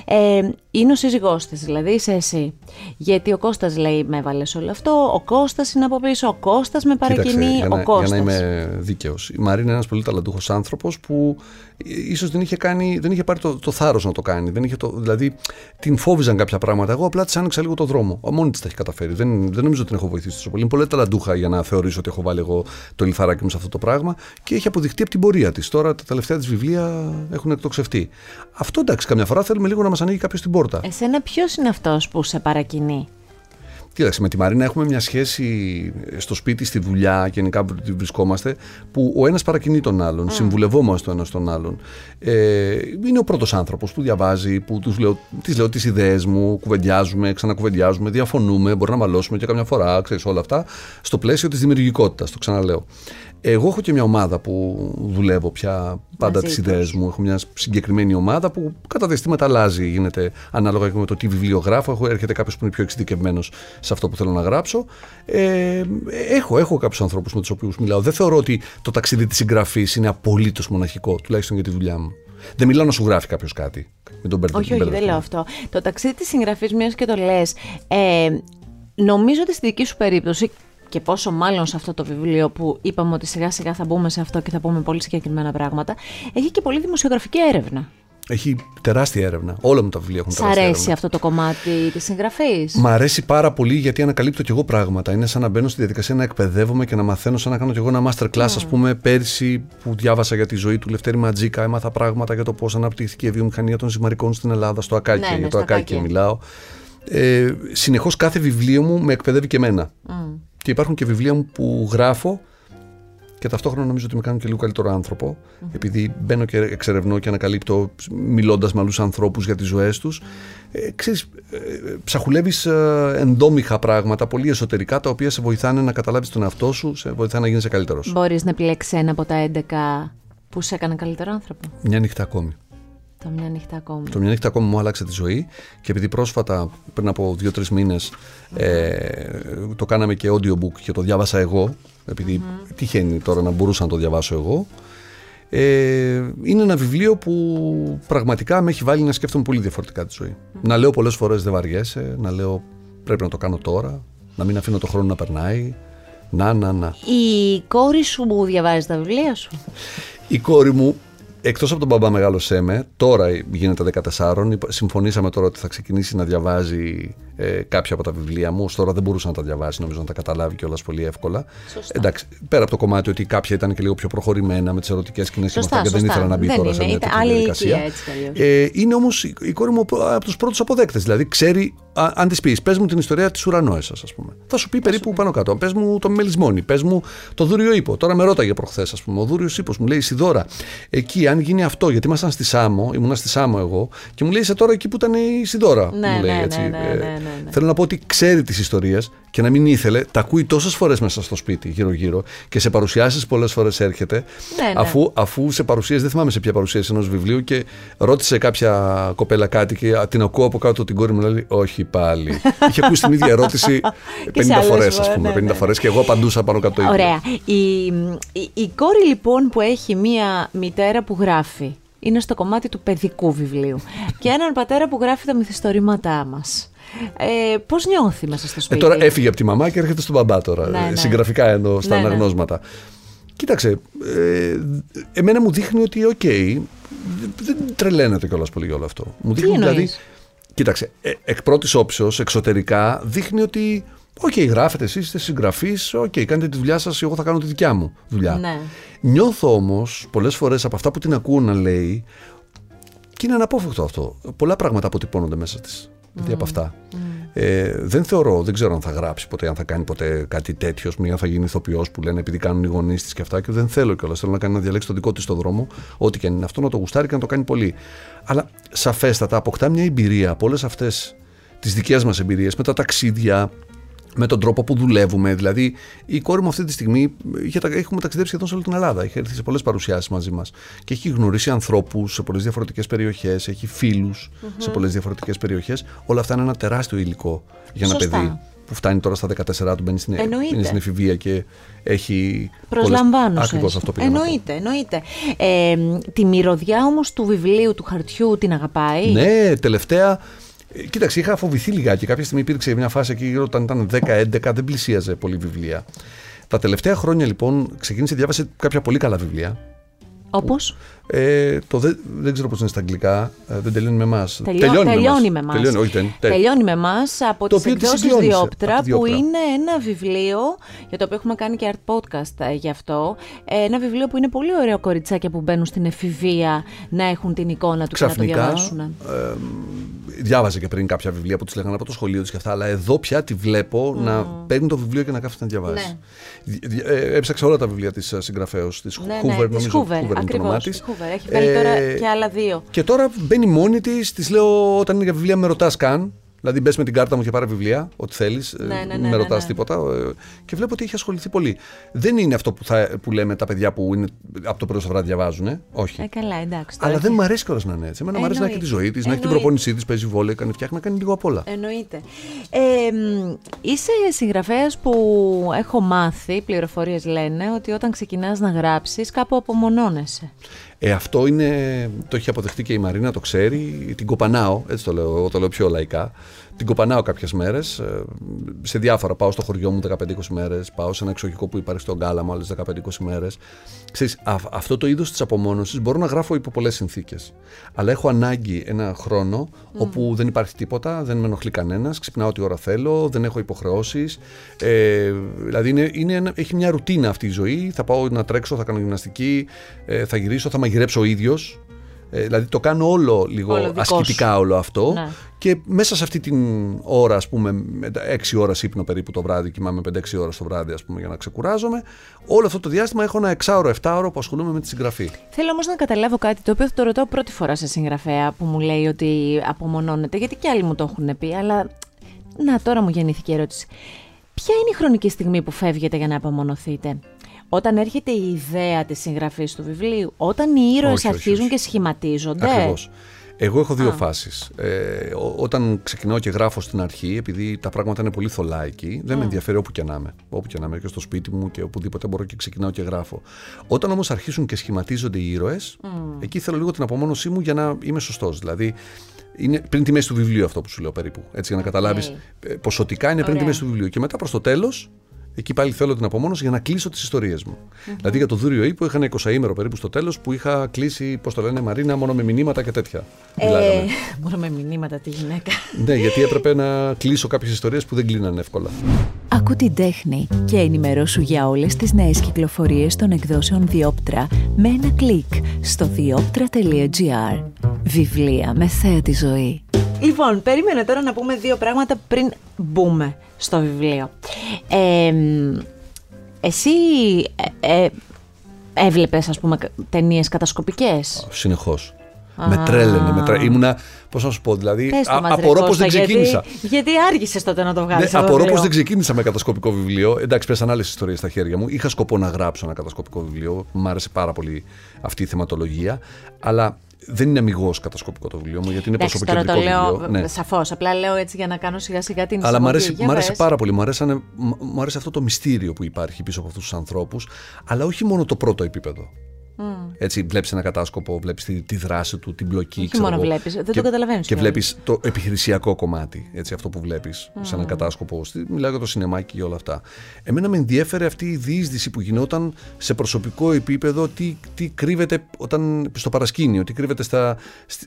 ε, είναι ο σύζυγός της, δηλαδή είσαι εσύ. Γιατί ο Κώστας λέει με έβαλες όλο αυτό, ο Κώστας είναι από πίσω, ο Κώστας με παρακινεί, ο Κώστας. Για να είμαι δίκαιος. Η Μαρίνα είναι ένας πολύ ταλαντούχος άνθρωπος που ίσως δεν είχε, κάνει, δεν είχε πάρει το, το θάρρος να το κάνει. Δεν είχε το, δηλαδή την φόβιζαν κάποια πράγματα. Εγώ απλά της άνοιξα λίγο το δρόμο. Μόνη της τα έχει καταφέρει Δεν, δεν νομίζω ότι την έχω βοηθήσει τόσο πολύ. Είναι πολλά ταλαντούχα για να θεωρήσω ότι έχω βάλει εγώ το λιθαράκι μου σε αυτό το πράγμα και έχει αποδειχτεί από την πορεία της. Τώρα τα τελευταία της βιβλία έχουν εκτοξευτεί. Αυτό εντάξει, καμιά φορά θέλουμε λίγο να μας ανοίγει κάποιος την πόρτα. Εσένα ποιος είναι αυτός που σε παρακινεί; Κοίταξε, με τη Μαρίνα έχουμε μια σχέση στο σπίτι, στη δουλειά, γενικά που βρισκόμαστε, που ο ένας παρακινεί τον άλλον, mm. συμβουλευόμαστε ο ένας τον άλλον. Ε, είναι ο πρώτος άνθρωπος που διαβάζει, που τους λέω, τις λέω τις ιδέες μου, κουβεντιάζουμε, ξανακουβεντιάζουμε, διαφωνούμε, μπορεί να μαλώσουμε και καμιά φορά, ξέρεις όλα αυτά, στο πλαίσιο της δημιουργικότητας, το ξαναλέω. Εγώ έχω και μια ομάδα που δουλεύω πια πάντα τις ιδέες μου. Έχω μια συγκεκριμένη ομάδα που κατά διαστήματα αλλάζει. Γίνεται ανάλογα με το τι βιβλίο γράφω. Έχω, έρχεται κάποιος που είναι πιο εξειδικευμένος σε αυτό που θέλω να γράψω. Ε, έχω έχω κάποιους ανθρώπους με τους οποίους μιλάω. Δεν θεωρώ ότι το ταξίδι της συγγραφής είναι απολύτως μοναχικό, τουλάχιστον για τη δουλειά μου. Δεν μιλάω να σου γράφει κάποιος κάτι. Με τον όχι, όχι, δεν λέω αυτό. Το ταξίδι της συγγραφής, μια και το λες. Ε, νομίζω ότι στη δική σου περίπτωση και πόσο μάλλον σε αυτό το βιβλίο που είπαμε ότι σιγά σιγά θα μπούμε σε αυτό και θα πούμε πολύ συγκεκριμένα πράγματα, έχει και πολύ δημοσιογραφική έρευνα. Έχει τεράστια έρευνα. Όλα μου τα βιβλία έχουν τεράστια έρευνα. Σ' αρέσει αυτό το κομμάτι της συγγραφής; Μ' αρέσει πάρα πολύ γιατί ανακαλύπτω κι εγώ πράγματα. Είναι σαν να μπαίνω στη διαδικασία να εκπαιδεύομαι και να μαθαίνω, σαν να κάνω κι εγώ ένα master class. Mm. Α πούμε, πέρσι που διάβασα για τη ζωή του Λευτέρη Ματζίκα, έμαθα πράγματα για το πώς αναπτύχθηκε η βιομηχανία των ζυμαρικών στην Ελλάδα, στο Ακάκι. Ναι, για ναι, το Ακάκι μιλάω. Ε, Συνεχώς κάθε βιβλίο μου με εκπαιδεύει και εμένα. Mm. Και υπάρχουν και βιβλία μου που γράφω και ταυτόχρονα νομίζω ότι με κάνουν και λίγο καλύτερο επειδή μπαίνω και εξερευνώ και ανακαλύπτω μιλώντας με άλλους ανθρώπους για τις ζωές τους. Ε, ξέρεις, ε, ψαχουλεύεις ε, ενδόμηχα πράγματα πολύ εσωτερικά τα οποία σε βοηθάνε να καταλάβεις τον εαυτό σου, σε βοηθάνε να γίνει καλύτερος. Μπορείς να επιλέξεις ένα από τα 11 που σε έκανε καλύτερο άνθρωπο. Μια νύχτα ακόμη. Το μια νύχτα ακόμη. Το μια νύχτα ακόμη μου άλλαξε τη ζωή και επειδή πρόσφατα, πριν από δύο-τρεις μήνες, ε, το κάναμε και audiobook και το διάβασα εγώ, επειδή mm-hmm. τυχαίνει τώρα να μπορούσα να το διαβάσω εγώ. Ε, είναι ένα βιβλίο που πραγματικά με έχει βάλει να σκέφτομαι πολύ διαφορετικά τη ζωή. Να λέω πολλές φορές δεν βαριέσαι, να λέω πρέπει να το κάνω τώρα, να μην αφήνω το χρόνο να περνάει. Να, να, να. Η κόρη σου που διαβάζει τα βιβλία σου; Η κόρη μου Εκτός από τον μπαμπά μεγάλο Σέμε, τώρα γίνεται 14, συμφωνήσαμε τώρα ότι θα ξεκινήσει να διαβάζει ε, κάποια από τα βιβλία μου. Ως τώρα δεν μπορούσε να τα διαβάσει, νομίζω να τα καταλάβει κιόλας πολύ εύκολα. Σωστά. Εντάξει, πέρα από το κομμάτι ότι κάποια ήταν και λίγο πιο προχωρημένα με τις ερωτικές σκηνές και αυτά και δεν ήθελα να μπει δεν τώρα είναι, σε μια τέτοια διαδικασία. Ε, είναι όμως η κόρη μου από τους πρώτους αποδέκτες. Δηλαδή ξέρει, αν της πεις, πες μου την ιστορία της ουρανόεσα, ας πούμε. Θα σου πει θα περίπου πάνω κάτω. Πες μου το μελισμόνι, πες μου το δούριο ύπο. Τώρα με ρώταγε προχθές, ας πούμε. Ο δούριο ύπος μου λέει Σιδώρα, εκεί αν γίνει αυτό, γιατί ήμασταν στη Σάμο, ήμουνα στη Σάμο εγώ, και μου λέει είσαι τώρα εκεί που ήταν η Σιδώρα. Ναι, μου λέει, ναι, έτσι. Ναι, ναι, ναι, ναι, ναι. Θέλω να πω ότι ξέρει τι ιστορίε και να μην ήθελε, τα ακούει τόσες φορές μέσα στο σπίτι, γύρω-γύρω, και σε παρουσιάσεις πολλές φορές έρχεται. Ναι, ναι. Αφού, αφού σε παρουσίαση, δεν θυμάμαι σε ποια παρουσίαση ενός βιβλίου, και ρώτησε κάποια κοπέλα κάτι και την ακούω από κάτω την κόρη μου, λέει Όχι πάλι. Είχε ακούσει την ίδια ερώτηση 50 φορές, ας πούμε. Ναι, 50 ναι. φορές και εγώ απαντούσα πάνω κάτω το ίδιο. Ωραία. Η, η, η κόρη λοιπόν που έχει μία μητέρα που γράφει είναι στο κομμάτι του παιδικού βιβλίου. και έναν πατέρα που γράφει τα μυθιστορήματά μας. Ε, Πώς νιώθει μέσα στο σπίτι; Ε, τώρα έφυγε από τη μαμά και έρχεται στον μπαμπά τώρα. Ναι, ναι. Συγγραφικά εννοώ στα ναι, ναι. αναγνώσματα. Κοίταξε, ε, εμένα μου δείχνει ότι, OK, okay, δεν τρελαίνεται κιόλας πολύ για όλο αυτό. Μου δείχνει δηλαδή. Κοίταξε, ε, εκ πρώτης όψεως, εξωτερικά, δείχνει ότι OK, okay, γράφετε εσείς, είστε συγγραφείς. OK, okay, κάνετε τη δουλειά σας, εγώ θα κάνω τη δικιά μου δουλειά. Ναι. Νιώθω όμως πολλές φορές από αυτά που την ακούω να λέει, και είναι αναπόφευκτο αυτό. Πολλά πράγματα αποτυπώνονται μέσα της. Δηλαδή από αυτά. Mm. Ε, δεν θεωρώ, δεν ξέρω αν θα γράψει ποτέ, αν θα κάνει ποτέ κάτι τέτοιο, μία θα γίνει ηθοποιός που λένε επειδή κάνουν οι γονείς της και αυτά. Και δεν θέλω κιόλας. Θέλω να κάνει να διαλέξει τον δικό της το δρόμο, ό,τι και αν είναι αυτό, να το γουστάρει και να το κάνει πολύ. Αλλά σαφέστατα αποκτά μια εμπειρία από όλες αυτές τις δικές μας εμπειρίες με τα ταξίδια, με τον τρόπο που δουλεύουμε. Δηλαδή, η κόρη μου αυτή τη στιγμή έχουμε ταξιδέψει σχεδόν σε όλη την Ελλάδα. Έχει έρθει σε πολλές παρουσιάσεις μαζί μας και έχει γνωρίσει ανθρώπους σε πολλές διαφορετικές περιοχές, έχει σε πολλές διαφορετικές περιοχές. Όλα αυτά είναι ένα τεράστιο υλικό για ένα παιδί που φτάνει τώρα στα 14 του, μπαίνει στην, είναι στην εφηβεία και έχει. Προσλαμβάνω. Ακριβώς αυτό που Εννοείται, εννοείται. Ε, τη μυρωδιά όμως του βιβλίου, του χαρτιού, την αγαπάει; Ναι, τελευταία ε, κοίταξε, είχα φοβηθεί λιγάκι. Κάποια στιγμή υπήρξε μια φάση εκεί όταν ήταν 10-11, δεν πλησίαζε πολύ βιβλία. Τα τελευταία χρόνια λοιπόν ξεκίνησε, διάβασε κάποια πολύ καλά βιβλία. Όπως; Ε, το δεν, δεν ξέρω πώς είναι στα αγγλικά. Ε, δεν τελειώνει με εμάς. Τελειώ, τελειώνει με εμάς. Τελειώνει, όχι, δεν, τε- Τελειώνει με εμάς από Το τις οποίο τις εκδόσεις συγκλώνησε, Διόπτρα, από τη που Διόπτρα. είναι ένα βιβλίο για το οποίο έχουμε κάνει και art podcast ε, γι' αυτό. Ε, Ένα βιβλίο που είναι πολύ ωραίο κοριτσάκια που μπαίνουν στην εφηβεία να έχουν την εικόνα τους και να το Ξαφνικά διαβάσουν. ε, διάβαζε και πριν κάποια βιβλία που τη λέγανε από το σχολείο τη και αυτά, αλλά εδώ πια τη βλέπω να παίρνει το βιβλίο και να κάθεται να διαβάσει. Ναι. Δι- δι- ε, έψαξα όλα τα βιβλία της συγγραφέως, της Ναι, Hoover, ναι, της νομίζω. Hoover, Hoover είναι το όνομά ακριβώς, της. η Hoover. Έχει βγάλει τώρα Ε, και άλλα δύο. Και τώρα μπαίνει μόνη της, της λέω όταν είναι για βιβλία με ρωτάς καν. Δηλαδή, μπες με την κάρτα μου και πάρε βιβλία, ό,τι θέλεις. Ναι, ναι, ναι, με ναι, ρωτάς ναι. τίποτα. ε, Και βλέπω ότι έχει ασχοληθεί πολύ. Δεν είναι αυτό που, θα, που λέμε τα παιδιά που είναι από το πρωί στο βράδυ διαβάζουν. Όχι. Ε, καλά, εντάξει. τώρα Αλλά δεν έχει- μου αρέσει κιόλας να είναι έτσι. Εμένα μου αρέσει να έχει τη Εννοείται. ζωή της, να έχει την Εννοείται. προπόνησή της, παίζει βόλιο, κάνει φτιάχνει, να κάνει λίγο απ' όλα. Εννοείται. Ε, μ, είσαι συγγραφέας που έχω μάθει, πληροφορίες λένε, ότι όταν ξεκινάς να γράψεις, κάπου απομονώνεσαι. Ε, αυτό είναι, το έχει αποδεχτεί και η Μαρίνα, το ξέρει. Την κοπανάω, έτσι το λέω, εγώ το λέω πιο λαϊκά. Την κοπανάω κάποιες μέρες. Σε διάφορα. Πάω στο χωριό μου 15-20 μέρες. Πάω σε ένα εξοχικό που υπάρχει στον Κάλαμο άλλες 15-20 μέρες. Αυτό το είδος της απομόνωσης μπορώ να γράφω υπό πολλές συνθήκες. Αλλά έχω ανάγκη ένα χρόνο όπου δεν υπάρχει τίποτα, δεν με ενοχλεί κανένας, ξυπνάω ό,τι ώρα θέλω, δεν έχω υποχρεώσεις. Ε, δηλαδή είναι, είναι ένα- έχει μια ρουτίνα αυτή η ζωή. Θα πάω να τρέξω, θα κάνω γυμναστική, ε, θα γυρίσω, θα μαγειρέψω ο ίδιος. Ε, δηλαδή το κάνω όλο λίγο Όλο δικός σου. ασκητικά όλο αυτό. Ναι. Και μέσα σε αυτή την ώρα, ας πούμε, με τα 6 ώρες ύπνο περίπου το βράδυ, κοιμάμαι 5-6 ώρες το βράδυ, ας πούμε, για να ξεκουράζομαι. Όλο αυτό το διάστημα έχω ένα 6ωρο, 7ωρο που ασχολούμαι με τη συγγραφή. Θέλω όμως να καταλάβω κάτι το οποίο θα το ρωτάω πρώτη φορά σε συγγραφέα που μου λέει ότι απομονώνεται, γιατί και άλλοι μου το έχουν πει, αλλά. Να, τώρα μου γεννήθηκε η ερώτηση. Ποια είναι η χρονική στιγμή που φεύγετε για να απομονωθείτε, Όταν έρχεται η ιδέα της συγγραφής του βιβλίου, όταν οι ήρωες Όχι, όχι, αρχίζουν όχι. και σχηματίζονται. Ακριβώς. Εγώ έχω δύο Α. φάσεις. Ε, ό- όταν ξεκινάω και γράφω στην αρχή, επειδή τα πράγματα είναι πολύ θολά εκεί, δεν με ενδιαφέρει όπου και να είμαι. Όπου και να είμαι, και στο σπίτι μου και οπουδήποτε μπορώ και ξεκινάω και γράφω. Όταν όμως αρχίσουν και σχηματίζονται οι ήρωες, εκεί θέλω λίγο την απομόνωσή μου για να είμαι σωστός. Δηλαδή, είναι πριν τη μέση του βιβλίου αυτό που σου λέω περίπου. Έτσι, για να καταλάβεις. Ποσοτικά είναι πριν τη Ωραία. μέση του βιβλίου. Και μετά προς το τέλος, εκεί πάλι θέλω την απομόνωση για να κλείσω τις ιστορίες μου. Δηλαδή για το Δούριο Ή που είχα ένα 20 ημέρο περίπου στο τέλος που είχα κλείσει, πώς το λένε, Μαρίνα, μόνο με μηνύματα και τέτοια. Μιλάγαμε. Ε, μόνο με μηνύματα τη γυναίκα. Ναι, γιατί έπρεπε να κλείσω κάποιες ιστορίες που δεν κλείνανε εύκολα. Άκου την τέχνη και ενημερώσου για όλες τις νέες κυκλοφορίες των εκδόσεων Διόπτρα με ένα κλικ στο διόπτρα.gr. Βιβλία με θέα τη ζωή. Λοιπόν, περίμενε τώρα να πούμε δύο πράγματα πριν μπούμε στο βιβλίο. Ε, μ, εσύ ε, ε, έβλεπες, ας πούμε, ταινίες κατασκοπικές; Συνεχώς. Με τρέλαινε. Με τρέ... Ήμουνα, πώς να σου πω, δηλαδή. Πες το α- μας, ρε απορώ πώς Κώστα, δεν ξεκίνησα. Γιατί, γιατί άργησες τότε να το βγάλεις Ναι, το απορώ βιβλίο; πω δεν ξεκίνησα με κατασκοπικό βιβλίο. Εντάξει, πέσαν άλλες ιστορίες στα χέρια μου. Είχα σκοπό να γράψω ένα κατασκοπικό βιβλίο. Μ' άρεσε πάρα πολύ αυτή η θεματολογία. Αλλά δεν είναι αμυγός κατασκοπικό το βιβλίο μου, γιατί είναι Εντάξει, τώρα προσωποκεντρικό το λέω βιβλίο. Ναι. σαφώς, απλά λέω έτσι για να κάνω σιγά σιγά την Αλλά μου εισαγωγή. αρέσει, Για μ' αρέσει πες. πάρα πολύ. Μου, αρέσανε, μ- μου αρέσει αυτό το μυστήριο που υπάρχει πίσω από αυτούς τους ανθρώπους, αλλά όχι μόνο το πρώτο επίπεδο. Έτσι, βλέπεις ένα κατάσκοπο, βλέπεις τη, τη δράση του, την πλοκή. Όχι ξέρω μόνο εγώ. βλέπεις, δεν το Και- καταλαβαίνεις Και κιόλας. βλέπεις το επιχειρησιακό κομμάτι. Έτσι, αυτό που βλέπεις σε έναν κατάσκοπο. Στη- Μιλάω για το σινεμάκι και όλα αυτά. Εμένα με ενδιέφερε αυτή η διείσδυση που γινόταν σε προσωπικό επίπεδο, τι, τι κρύβεται όταν, στο παρασκήνιο, τι κρύβεται στα,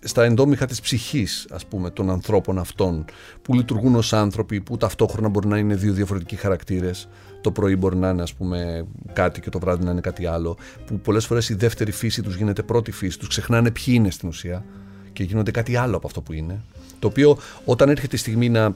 στα εντόμιχα της ψυχής, ας πούμε, των ανθρώπων αυτών, που λειτουργούν ως άνθρωποι, που ταυτόχρονα μπορεί να είναι δύο διαφορετικοί χαρακτήρες. Το πρωί μπορεί να είναι ας πούμε κάτι και το βράδυ να είναι κάτι άλλο. Που πολλές φορές η δεύτερη φύση τους γίνεται πρώτη φύση. Τους ξεχνάνε ποιοι είναι στην ουσία και γίνονται κάτι άλλο από αυτό που είναι. Το οποίο όταν έρχεται η στιγμή να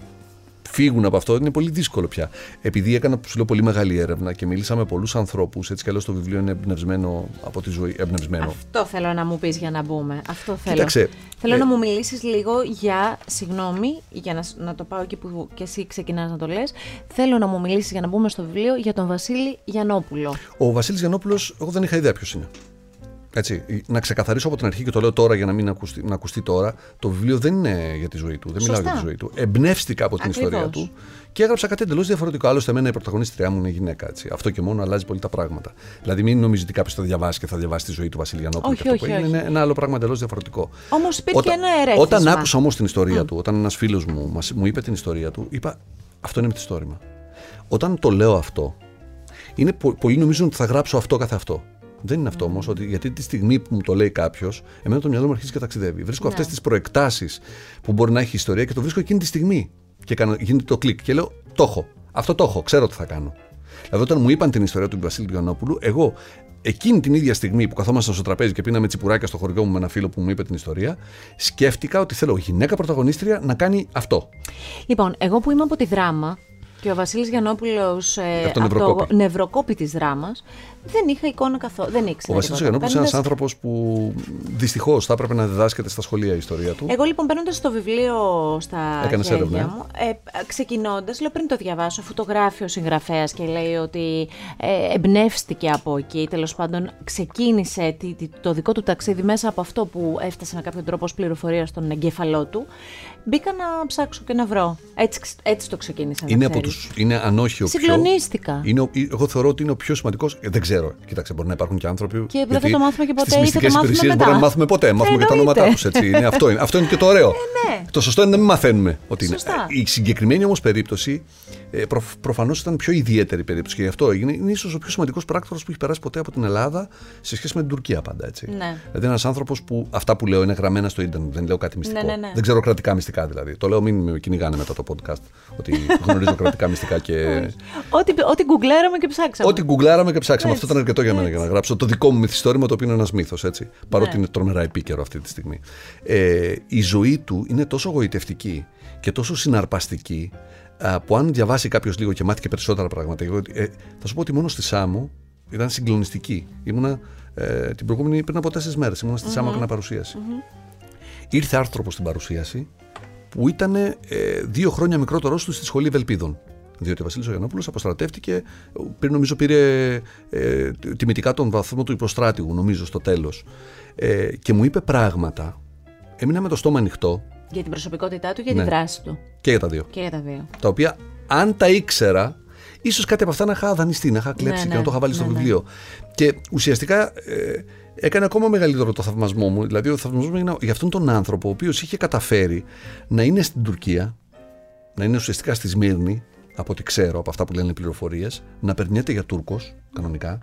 φύγουν από αυτό είναι πολύ δύσκολο πια. Επειδή έκανα σου λέω, πολύ μεγάλη έρευνα και μίλησα με πολλούς ανθρώπους, έτσι κι αλλιώς το βιβλίο είναι εμπνευσμένο από τη ζωή. Εμπνευσμένο. Αυτό θέλω να μου πεις για να μπούμε. Αυτό θέλω. Κοίταξε, Θέλω ε, να μου μιλήσεις λίγο για, συγγνώμη, για να, σ- να το πάω εκεί που και εσύ ξεκινάς να το λες. Θέλω να μου μιλήσεις για να μπούμε στο βιβλίο για τον Βασίλη Γιαννόπουλο. Ο Βασίλης Γιαννόπουλος, εγώ δεν είχα ιδέα ποιος είναι. Έτσι, να ξεκαθαρίσω από την αρχή και το λέω τώρα για να μην ακουστεί, να ακουστεί τώρα. Το βιβλίο δεν είναι για τη ζωή του. Δεν μιλάω Σωστά. για τη ζωή του. Εμπνεύστηκα από την Ακριβώς. ιστορία του και έγραψα κάτι εντελώς διαφορετικό. Άλλωστε, εμένα η πρωταγωνίστριά μου είναι γυναίκα. Έτσι. Αυτό και μόνο αλλάζει πολύ τα πράγματα. Δηλαδή, μην νομίζεις ότι κάποιος θα διαβάσει και θα διαβάσει τη ζωή του Βασίλη Γιαννόπουλου. Όχι, και αυτό όχι, που έγινε όχι. είναι ένα άλλο πράγμα εντελώς διαφορετικό. Όμως υπήρχε Όταν- ένα ερέθισμα. Όταν άκουσα όμως την ιστορία του, όταν ένας φίλος μου μας, μου είπε την ιστορία του, είπα αυτό είναι μυθιστόρημα. Όταν το λέω αυτό, είναι πο- πολλοί νομίζουν ότι θα γράψω αυτό καθε αυτό. Δεν είναι αυτό όμως, ότι γιατί τη στιγμή που μου το λέει κάποιος, εμένα το μυαλό μου αρχίζει και ταξιδεύει. Βρίσκω ναι. αυτές τις προεκτάσεις που μπορεί να έχει ιστορία και το βρίσκω εκείνη τη στιγμή. Και γίνεται το κλικ. Και λέω, το έχω. Αυτό το έχω. Ξέρω τι θα κάνω. Δηλαδή, όταν μου είπαν την ιστορία του Βασίλη Γιαννόπουλου, εγώ εκείνη την ίδια στιγμή που καθόμασταν στο τραπέζι και πίναμε τσιπουράκια στο χωριό μου με ένα φίλο που μου είπε την ιστορία, σκέφτηκα ότι θέλω γυναίκα πρωταγωνίστρια να κάνει αυτό. Λοιπόν, εγώ που είμαι από τη δράμα, και ο Βασίλης Γιαννόπουλος, ε, από, το νευροκόπη της δράμας, δεν είχα εικόνα καθόλου. Δεν ήξερα. Ο Βασίλης Γιαννόπουλο είναι ένας άνθρωπος που δυστυχώς θα έπρεπε να διδάσκεται στα σχολεία η ιστορία του. Εγώ λοιπόν παίρνοντας το βιβλίο στα Έκανες έρευνα. Ε; μου, ε, ξεκινώντας, λέω πριν το διαβάσω, φωτογράφιο συγγραφέας και λέει ότι ε, εμπνεύστηκε από εκεί. Τέλος πάντων, ξεκίνησε το δικό του ταξίδι μέσα από αυτό που έφτασε με κάποιο τρόπο ως πληροφορία στον εγκέφαλό του. Μπήκα να ψάξω και να βρω. Έτσι, έτσι το ξεκίνησα. Είναι από τους, είναι αν όχι ο Συγκλονίστηκα. Πιο, είναι, εγώ θεωρώ ότι είναι ο πιο σημαντικός. Ε, δεν ξέρω. Κοίταξε, μπορεί να υπάρχουν και άνθρωποι. Και δεν θα το μάθουμε και ποτέ. Στις μυστικές υπηρεσίες μπορεί να μάθουμε ποτέ. Μάθουμε και τα ονόματά τους. Είναι, αυτό, είναι, αυτό είναι και το ωραίο. Ε, ναι. Το σωστό είναι να μην μαθαίνουμε ότι είναι. Η συγκεκριμένη όμως περίπτωση ε, προ, προφανώς ήταν πιο ιδιαίτερη περίπτωση και γι' αυτό έγινε. Είναι ίσως ο πιο σημαντικός πράκτορας που έχει περάσει ποτέ από την Ελλάδα σε σχέση με την Τουρκία πάντα. Έτσι. Ναι. Δηλαδή ένας άνθρωπος που αυτά που λέω είναι γραμμένα στο Ιντερνετ. Δεν λέω κάτι μυστικό. Ναι, ναι, ναι. Δεν ξέρω κρατικά μυστικά δηλαδή. Το λέω μην με κυνηγάνε μετά το podcast. ότι γνωρίζω κρατικά μυστικά και. ό,τι, ό,τι γκουγκλάραμε και ψάξαμε. Ό,τι γκουγκλάραμε και ψάξαμε. Αυτό ήταν αρκετό για μένα για να γράψω το δικό μου μυθιστόρημα το οποίο είναι ένας μύθος. Παρότι ναι. είναι τρομερά επίκαιρο αυτή τη στιγμή. Ε, η ζωή του είναι τόσο γοητευτική και τόσο συναρπαστική που αν διαβάσει κάποιος λίγο και μάθει και περισσότερα πράγματα. Ε, θα σου πω ότι μόνο στη Σάμο ήταν συγκλονιστική. Ήμουνα ε, την προηγούμενη πριν από τέσσερις μέρες. Ήμουνα στη mm-hmm. Σάμο έκανα παρουσίαση. Mm-hmm. Ήρθε άρθρο στην παρουσίαση που ήταν ε, δύο χρόνια μικρότερος του στη σχολή Ευελπίδων. Διότι ο Βασίλης Ογεννόπουλο αποστρατεύτηκε, πριν νομίζω πήρε ε, τιμητικά τον βαθμό του υποστράτηγου, νομίζω στο τέλος. Ε, και μου είπε πράγματα. Έμεινα με το στόμα ανοιχτό για την προσωπικότητά του, για ναι. τη δράση του; Και για τα δύο. Και για τα δύο. Τα οποία, αν τα ήξερα, ίσως κάτι από αυτά να είχα δανειστεί, να είχα κλέψει ναι, και να το είχα βάλει στο ναι, βιβλίο. Και ουσιαστικά ε, έκανε ακόμα μεγαλύτερο το θαυμασμό μου. Δηλαδή, ο θαυμασμός μου έγινε για αυτόν τον άνθρωπο, ο οποίος είχε καταφέρει να είναι στην Τουρκία, να είναι ουσιαστικά στη Σμύρνη, από ό,τι ξέρω, από αυτά που λένε οι πληροφορίες, να περνιέται για Τούρκος, κανονικά.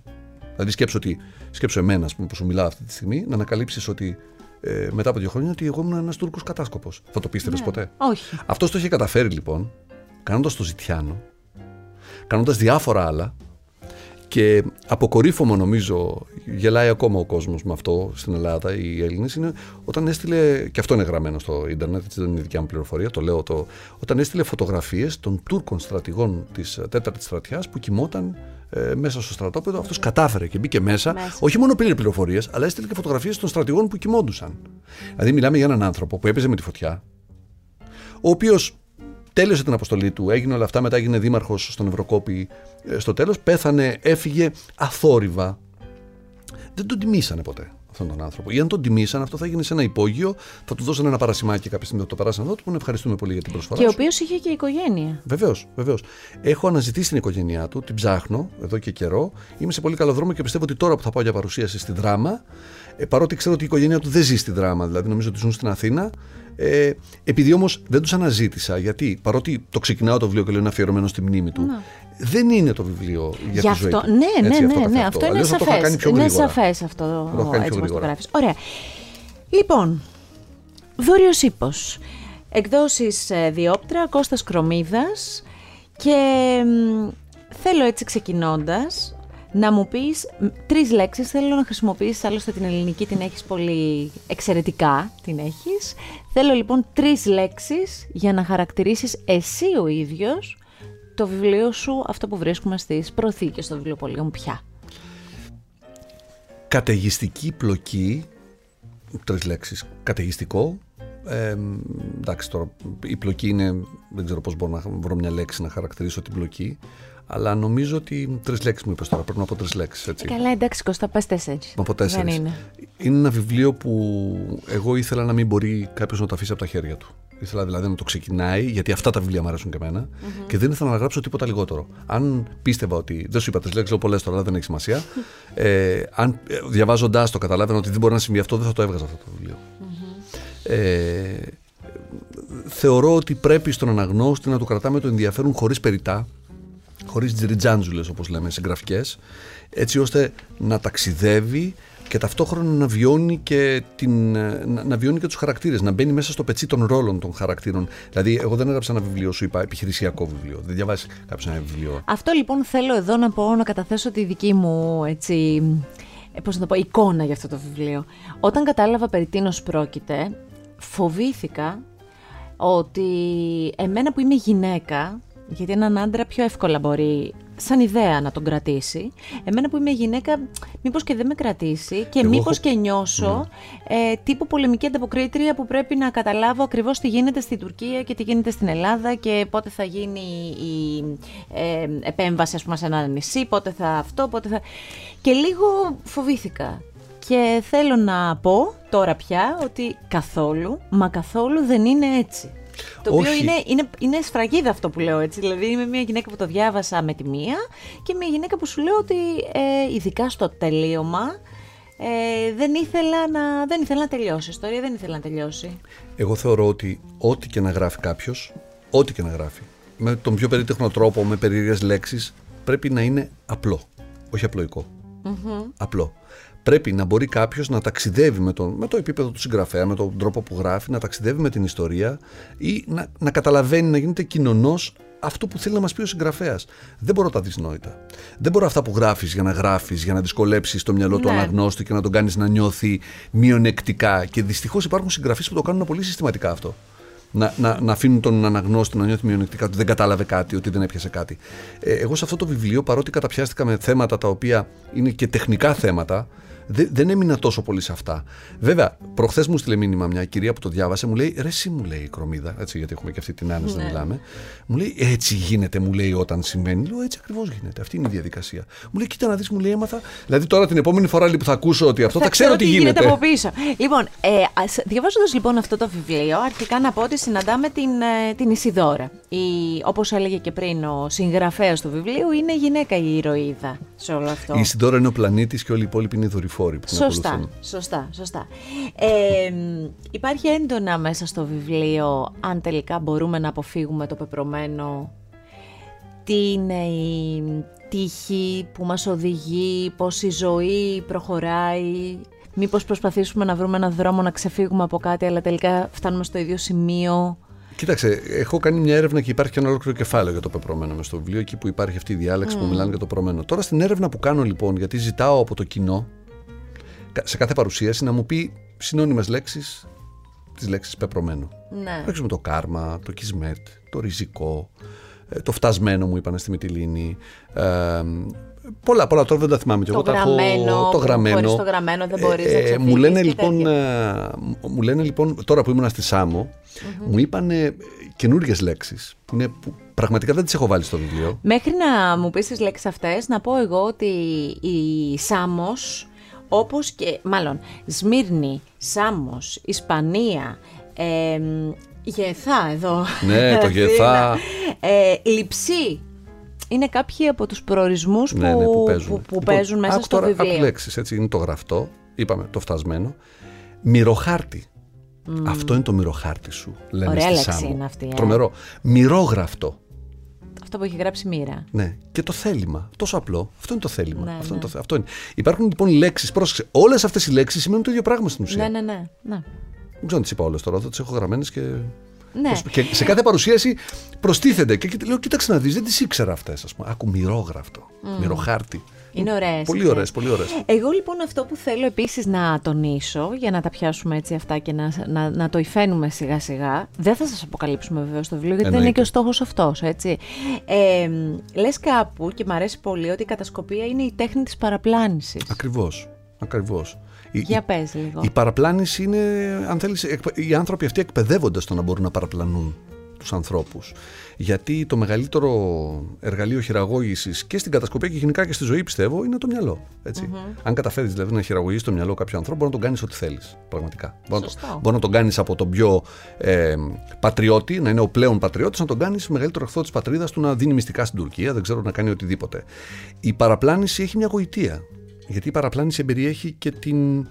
Δηλαδή, σκέψω, ότι, σκέψω εμένα, που σου μιλάω αυτή τη στιγμή, να ανακαλύψεις ότι ε, μετά από δύο χρόνια ότι εγώ ήμουν ένας Τούρκος κατάσκοπος. Θα το πίστευες ναι. ποτέ; Όχι. Αυτό το είχε καταφέρει λοιπόν, κάνοντας το ζητιάνο, κάνοντας διάφορα άλλα και αποκορύφωμα νομίζω, γελάει ακόμα ο κόσμος με αυτό στην Ελλάδα, οι Έλληνες, είναι όταν έστειλε, και αυτό είναι γραμμένο στο ίντερνετ, έτσι δεν είναι δικιά μου πληροφορία, το λέω, το, όταν έστειλε φωτογραφίες των Τούρκων στρατηγών της 4η στρατιάς που κοιμόταν ε, μέσα στο στρατόπεδο. Αυτός κατάφερε και μπήκε μέσα. Όχι μόνο πήρε πληροφορίες, αλλά έστειλε και φωτογραφίες των στρατηγών που κοιμόντουσαν. Δηλαδή, μιλάμε για έναν άνθρωπο που έπαιζε με τη φωτιά, ο οποίος τέλειωσε την αποστολή του, έγινε όλα αυτά, μετά έγινε δήμαρχος στον Ευρωκόπη ε, στο τέλος, πέθανε, έφυγε αθόρυβα. Δεν τον τιμήσανε ποτέ αυτόν τον άνθρωπο. Ή αν τον τιμήσαν, αυτό θα γίνει σε ένα υπόγειο, θα του δώσουν ένα παρασημάκι κάποια στιγμή, θα το περάσαν εδώ, του ευχαριστούμε πολύ για την προσφορά. Και ο οποίος είχε και οικογένεια. Βεβαίως, βεβαίως. Έχω αναζητήσει την οικογένειά του, την ψάχνω εδώ και καιρό. Είμαι σε πολύ καλό δρόμο και πιστεύω ότι τώρα που θα πάω για παρουσίαση στη δράμα, ε, παρότι ξέρω ότι η οικογένειά του δεν ζει στη δράμα, δηλαδή νομίζω ότι ζουν στην Αθήνα, ε, επειδή όμως δεν τους αναζήτησα, γιατί παρότι το ξεκινάω το βιβλίο και λέω είναι αφιερωμένο στη μνήμη του, να. δεν είναι το βιβλίο για Γι τη ζωή του. Ναι, ναι, Έτσι, ναι, αυτό, ναι, αυτό, είναι σαφές. Είναι σαφές αυτό το έτσι το γράφεις. Ωραία. Λοιπόν, Βόρειο Ήπος. Εκδόσεις ε, Διόπτρα, Κώστας Κρομίδας και θέλω έτσι ξεκινώντας να μου πεις τρεις λέξεις, θέλω να χρησιμοποιήσεις, άλλωστε την ελληνική την έχεις πολύ εξαιρετικά, την έχεις. Θέλω λοιπόν τρεις λέξεις για να χαρακτηρίσεις εσύ ο ίδιος το βιβλίο σου, αυτό που βρίσκουμε στις προθήκες στο βιβλιοπωλείο μου πια. Καταιγιστική πλοκή, τρεις λέξεις, καταιγιστικό, ε, εντάξει τώρα η πλοκή είναι, δεν ξέρω πώς μπορώ να βρω μια λέξη να χαρακτηρίσω την πλοκή, αλλά νομίζω ότι τρεις λέξεις μου είπες τώρα. Πρέπει να πω τρεις λέξεις. Καλά, εντάξει, Κώστα, πας τέσσερις. Μα πω τέσσερις. Είναι. είναι ένα βιβλίο που εγώ ήθελα να μην μπορεί κάποιος να το αφήσει από τα χέρια του. Ήθελα δηλαδή να το ξεκινάει, γιατί αυτά τα βιβλία μου αρέσουν και εμένα, mm-hmm. και δεν ήθελα να γράψω τίποτα λιγότερο. Αν πίστευα ότι. Δεν σου είπα τι λέξεις, λέω πολλές τώρα, αλλά δεν έχει σημασία. ε, αν ε, διαβάζοντάς το καταλάβαινα ότι δεν μπορεί να συμβεί αυτό, δεν θα το έβγαζα αυτό το βιβλίο. Mm-hmm. Ε, θεωρώ ότι πρέπει στον αναγνώστη να του κρατάμε το ενδιαφέρον χωρίς περιτά χωρίς τζιριτζάντζουλες όπως λέμε συγγραφικές, έτσι ώστε να ταξιδεύει και ταυτόχρονα να βιώνει και, την, να, να βιώνει και τους χαρακτήρες, να μπαίνει μέσα στο πετσί των ρόλων των χαρακτήρων. Δηλαδή, εγώ δεν έγραψα ένα βιβλίο, σου είπα, επιχειρησιακό βιβλίο. Δεν διαβάζεις κάποιος ένα βιβλίο. Αυτό λοιπόν θέλω εδώ να πω, να καταθέσω τη δική μου έτσι, ε, πώς να το πω, εικόνα για αυτό το βιβλίο. Όταν κατάλαβα περί τίνος πρόκειται, φοβήθηκα ότι εμένα που είμαι γυναίκα, γιατί έναν άντρα πιο εύκολα μπορεί σαν ιδέα να τον κρατήσει. Εμένα που είμαι γυναίκα, μήπως και δεν με κρατήσει και Εγώ μήπως και νιώσω ε, τύπου πολεμική ανταποκρίτρια που πρέπει να καταλάβω ακριβώς τι γίνεται στην Τουρκία και τι γίνεται στην Ελλάδα και πότε θα γίνει η ε, επέμβαση ας πούμε, σε ένα νησί, πότε θα αυτό, πότε θα... Και λίγο φοβήθηκα. Και θέλω να πω τώρα πια ότι καθόλου, μα καθόλου δεν είναι έτσι. Το οποίο είναι, είναι, είναι σφραγίδα αυτό που λέω έτσι. Δηλαδή είμαι μια γυναίκα που το διάβασα με τη μία και μια γυναίκα που σου λέω ότι ε, ειδικά στο τελείωμα ε, δεν, ήθελα να, δεν ήθελα να τελειώσει. Η ιστορία δεν ήθελα να τελειώσει. Εγώ θεωρώ ότι ό,τι και να γράφει κάποιος, ό,τι και να γράφει, με τον πιο περίτεχνο τρόπο, με περίεργες λέξεις, πρέπει να είναι απλό. Όχι απλοϊκό. Απλό πρέπει να μπορεί κάποιος να ταξιδεύει με, τον, με το επίπεδο του συγγραφέα, με τον τρόπο που γράφει, να ταξιδεύει με την ιστορία ή να, να καταλαβαίνει, να γίνεται κοινωνός αυτό που θέλει να μας πει ο συγγραφέας. Δεν μπορώ τα δυσνόητα. Δεν μπορώ αυτά που γράφεις για να γράφεις, για να δυσκολέψεις το μυαλό του ναι. αναγνώστη και να τον κάνεις να νιώθει μειονεκτικά. Και δυστυχώς υπάρχουν συγγραφείς που το κάνουν πολύ συστηματικά αυτό. Να, να, να αφήνουν τον αναγνώστη να νιώθει μειονεκτικά ότι δεν κατάλαβε κάτι, ότι δεν έπιασε κάτι. Ε, εγώ σε αυτό το βιβλίο, παρότι καταπιάστηκα με θέματα τα οποία είναι και τεχνικά θέματα, δεν, δεν έμεινα τόσο πολύ σε αυτά. Βέβαια, προχθές μου στείλε μήνυμα μια κυρία που το διάβασε, μου λέει: Ρε, εσύ μου λέει η κρομίδα, έτσι, γιατί έχουμε και αυτή την άνεση να ναι. μιλάμε. Μου λέει: Έτσι γίνεται, μου λέει, όταν συμβαίνει. Λέω: Έτσι ακριβώς γίνεται. Αυτή είναι η διαδικασία. Μου λέει: Κοίτα να δεις, μου λέει, έμαθα. Δηλαδή τώρα την επόμενη φορά που θα ακούσω ότι αυτό θα, θα ξέρω τι γίνεται. γίνεται από πίσω. Λοιπόν, ε, διαβάζοντας λοιπόν αυτό το βιβλίο, αρχικά να πω ότι συναντάμε την, ε, την Ισιδώρα. Όπως έλεγε και πριν ο συγγραφέας του βιβλίου, είναι γυναίκα η ηρωίδα σε όλο αυτό. Η Ισιδώρα είναι ο πλανήτης και όλοι οι υπόλοιποι είναι δορυφόροι σωστά, Σωστά, σωστά. Ε, υπάρχει έντονα μέσα στο βιβλίο αν τελικά μπορούμε να αποφύγουμε το πεπρωμένο τι είναι η τύχη που μας οδηγεί, πώς η ζωή προχωράει, μήπως προσπαθήσουμε να βρούμε έναν δρόμο να ξεφύγουμε από κάτι αλλά τελικά φτάνουμε στο ίδιο σημείο. Κοίταξε, έχω κάνει μια έρευνα και υπάρχει και ένα ολόκληρο κεφάλαιο για το πεπρωμένο μες στο βιβλίο, εκεί που υπάρχει αυτή η διάλεξη που μιλάνε για το πεπρωμένο. Τώρα στην έρευνα που κάνω λοιπόν, γιατί ζητάω από το κοινό σε κάθε παρουσίαση να μου πει συνώνυμες λέξεις τις λέξεις πεπρωμένο. Ναι. με το κάρμα, το κισμέτ, το ριζικό, ε, το φτασμένο μου είπαν στη Μητυλίνη. Ε, πολλά, πολλά, τώρα δεν τα θυμάμαι. Το, εγώ, γραμμένο, το γραμμένο. το γραμμένο δεν μπορείς ε, να μου λένε, λοιπόν, ε, μου λένε λοιπόν, τώρα που ήμουν στη Σάμο, μου είπαν καινούριε λέξεις που, είναι, που πραγματικά δεν τις έχω βάλει στο βιβλίο. Μέχρι να μου πεις τις λέξεις αυτές, να πω εγώ ότι η Σάμος όπως και, μάλλον, Σμύρνη, Σάμος, Ισπανία, ε, Γεθά εδώ. Ναι, το Γεθά. Ε, λιψή. Είναι κάποιοι από τους προορισμούς ναι, που, ναι, που, παίζουν. που, που παίζουν μέσα στο τώρα, βιβλίο. Άκου λέξεις, έτσι, είναι το γραφτό, είπαμε το φτασμένο. Μυροχάρτη. Αυτό είναι το μυροχάρτη σου, λένε Ωραία λέξη είναι αυτή. Ε. Τρομερό. Μυρόγραφτο. Αυτό που έχει γράψει μοίρα. Ναι. Και το θέλημα. Τόσο απλό. Αυτό είναι το θέλημα. Ναι, αυτό, Είναι το, αυτό είναι. Υπάρχουν λοιπόν λέξεις. Πρόσεξε. Όλες αυτές οι λέξεις σημαίνουν το ίδιο πράγμα στην ουσία. Ναι, ναι, ναι. ναι. Δεν ξέρω αν τις είπα όλες τώρα. Θα τις έχω γραμμένες και. Ναι. Και σε κάθε παρουσίαση προστίθενται. Και λέω, κοίταξε να δεις, δεν τις ήξερα αυτές. Άκου μυρόγραφτο. Mm. Μυροχάρτη. Είναι ωραίες. Πολύ ωραίες, πολύ ωραίες. Εγώ λοιπόν αυτό που θέλω επίσης να τονίσω, για να τα πιάσουμε έτσι αυτά και να, να, να το υφαίνουμε σιγά σιγά, δεν θα σας αποκαλύψουμε βεβαίως το βιβλίο, γιατί δεν είναι και ο στόχος αυτός, έτσι. Ε, Λες κάπου, και μου αρέσει πολύ, ότι η κατασκοπία είναι η τέχνη της παραπλάνησης. Ακριβώς. Ακριβώς. Για πες λίγο. Η παραπλάνηση είναι, αν θέλεις, οι άνθρωποι αυτοί εκπαιδεύονται στο να μπορούν να παραπλανούν τους ανθρώπους. Γιατί το μεγαλύτερο εργαλείο χειραγώγησης και στην κατασκοπία και γενικά και στη ζωή, πιστεύω, είναι το μυαλό. Αν καταφέρεις δηλαδή να χειραγωγήσει το μυαλό κάποιου ανθρώπου, μπορεί να τον κάνεις ό,τι θέλεις. Πραγματικά. Μπορεί, μπορεί να τον κάνεις από τον πιο ε, πατριώτη, να είναι ο πλέον πατριώτης, να τον κάνεις μεγαλύτερο εχθρό της πατρίδας του να δίνει μυστικά στην Τουρκία, δεν ξέρω να κάνει οτιδήποτε. Η παραπλάνηση έχει μια γοητεία. Γιατί η παραπλάνηση εμπεριέχει και την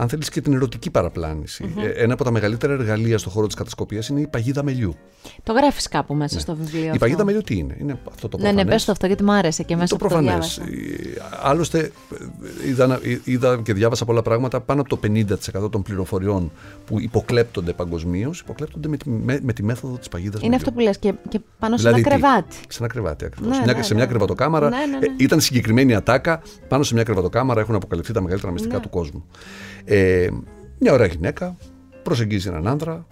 αν θέλεις και την ερωτική παραπλάνηση. Ε, ένα από τα μεγαλύτερα εργαλεία στον χώρο της κατασκοπίας είναι η παγίδα μελιού. Το γράφεις κάπου μέσα ναι. στο βιβλίο. Η αυτό; παγίδα μελιού τι είναι, είναι αυτό το προφανέ. Ναι, ναι, πες το αυτό γιατί μου άρεσε και μέσα το προφανές. Ε, άλλωστε, είδα, είδα και διάβασα πολλά πράγματα. Πάνω από το 50% των πληροφοριών που υποκλέπτονται παγκοσμίως υποκλέπτονται με τη, με, με τη μέθοδο της παγίδας Είναι αυτό που λες και, και πάνω σε δηλαδή, ένα κρεβάτι. Σε ένα κρεβάτι ακριβώς. Ναι, ναι, σε μια ναι. κρεβατοκάμαρα. Ναι, ναι, ε, ήταν συγκεκριμένη ατάκα. Πάνω σε μια κρεβατοκάμαρα έχουν αποκαλυφθεί τα μεγαλύτερα μυστικά του κόσμου. Ε, μια ωραία γυναίκα προσεγγίζει έναν άντρα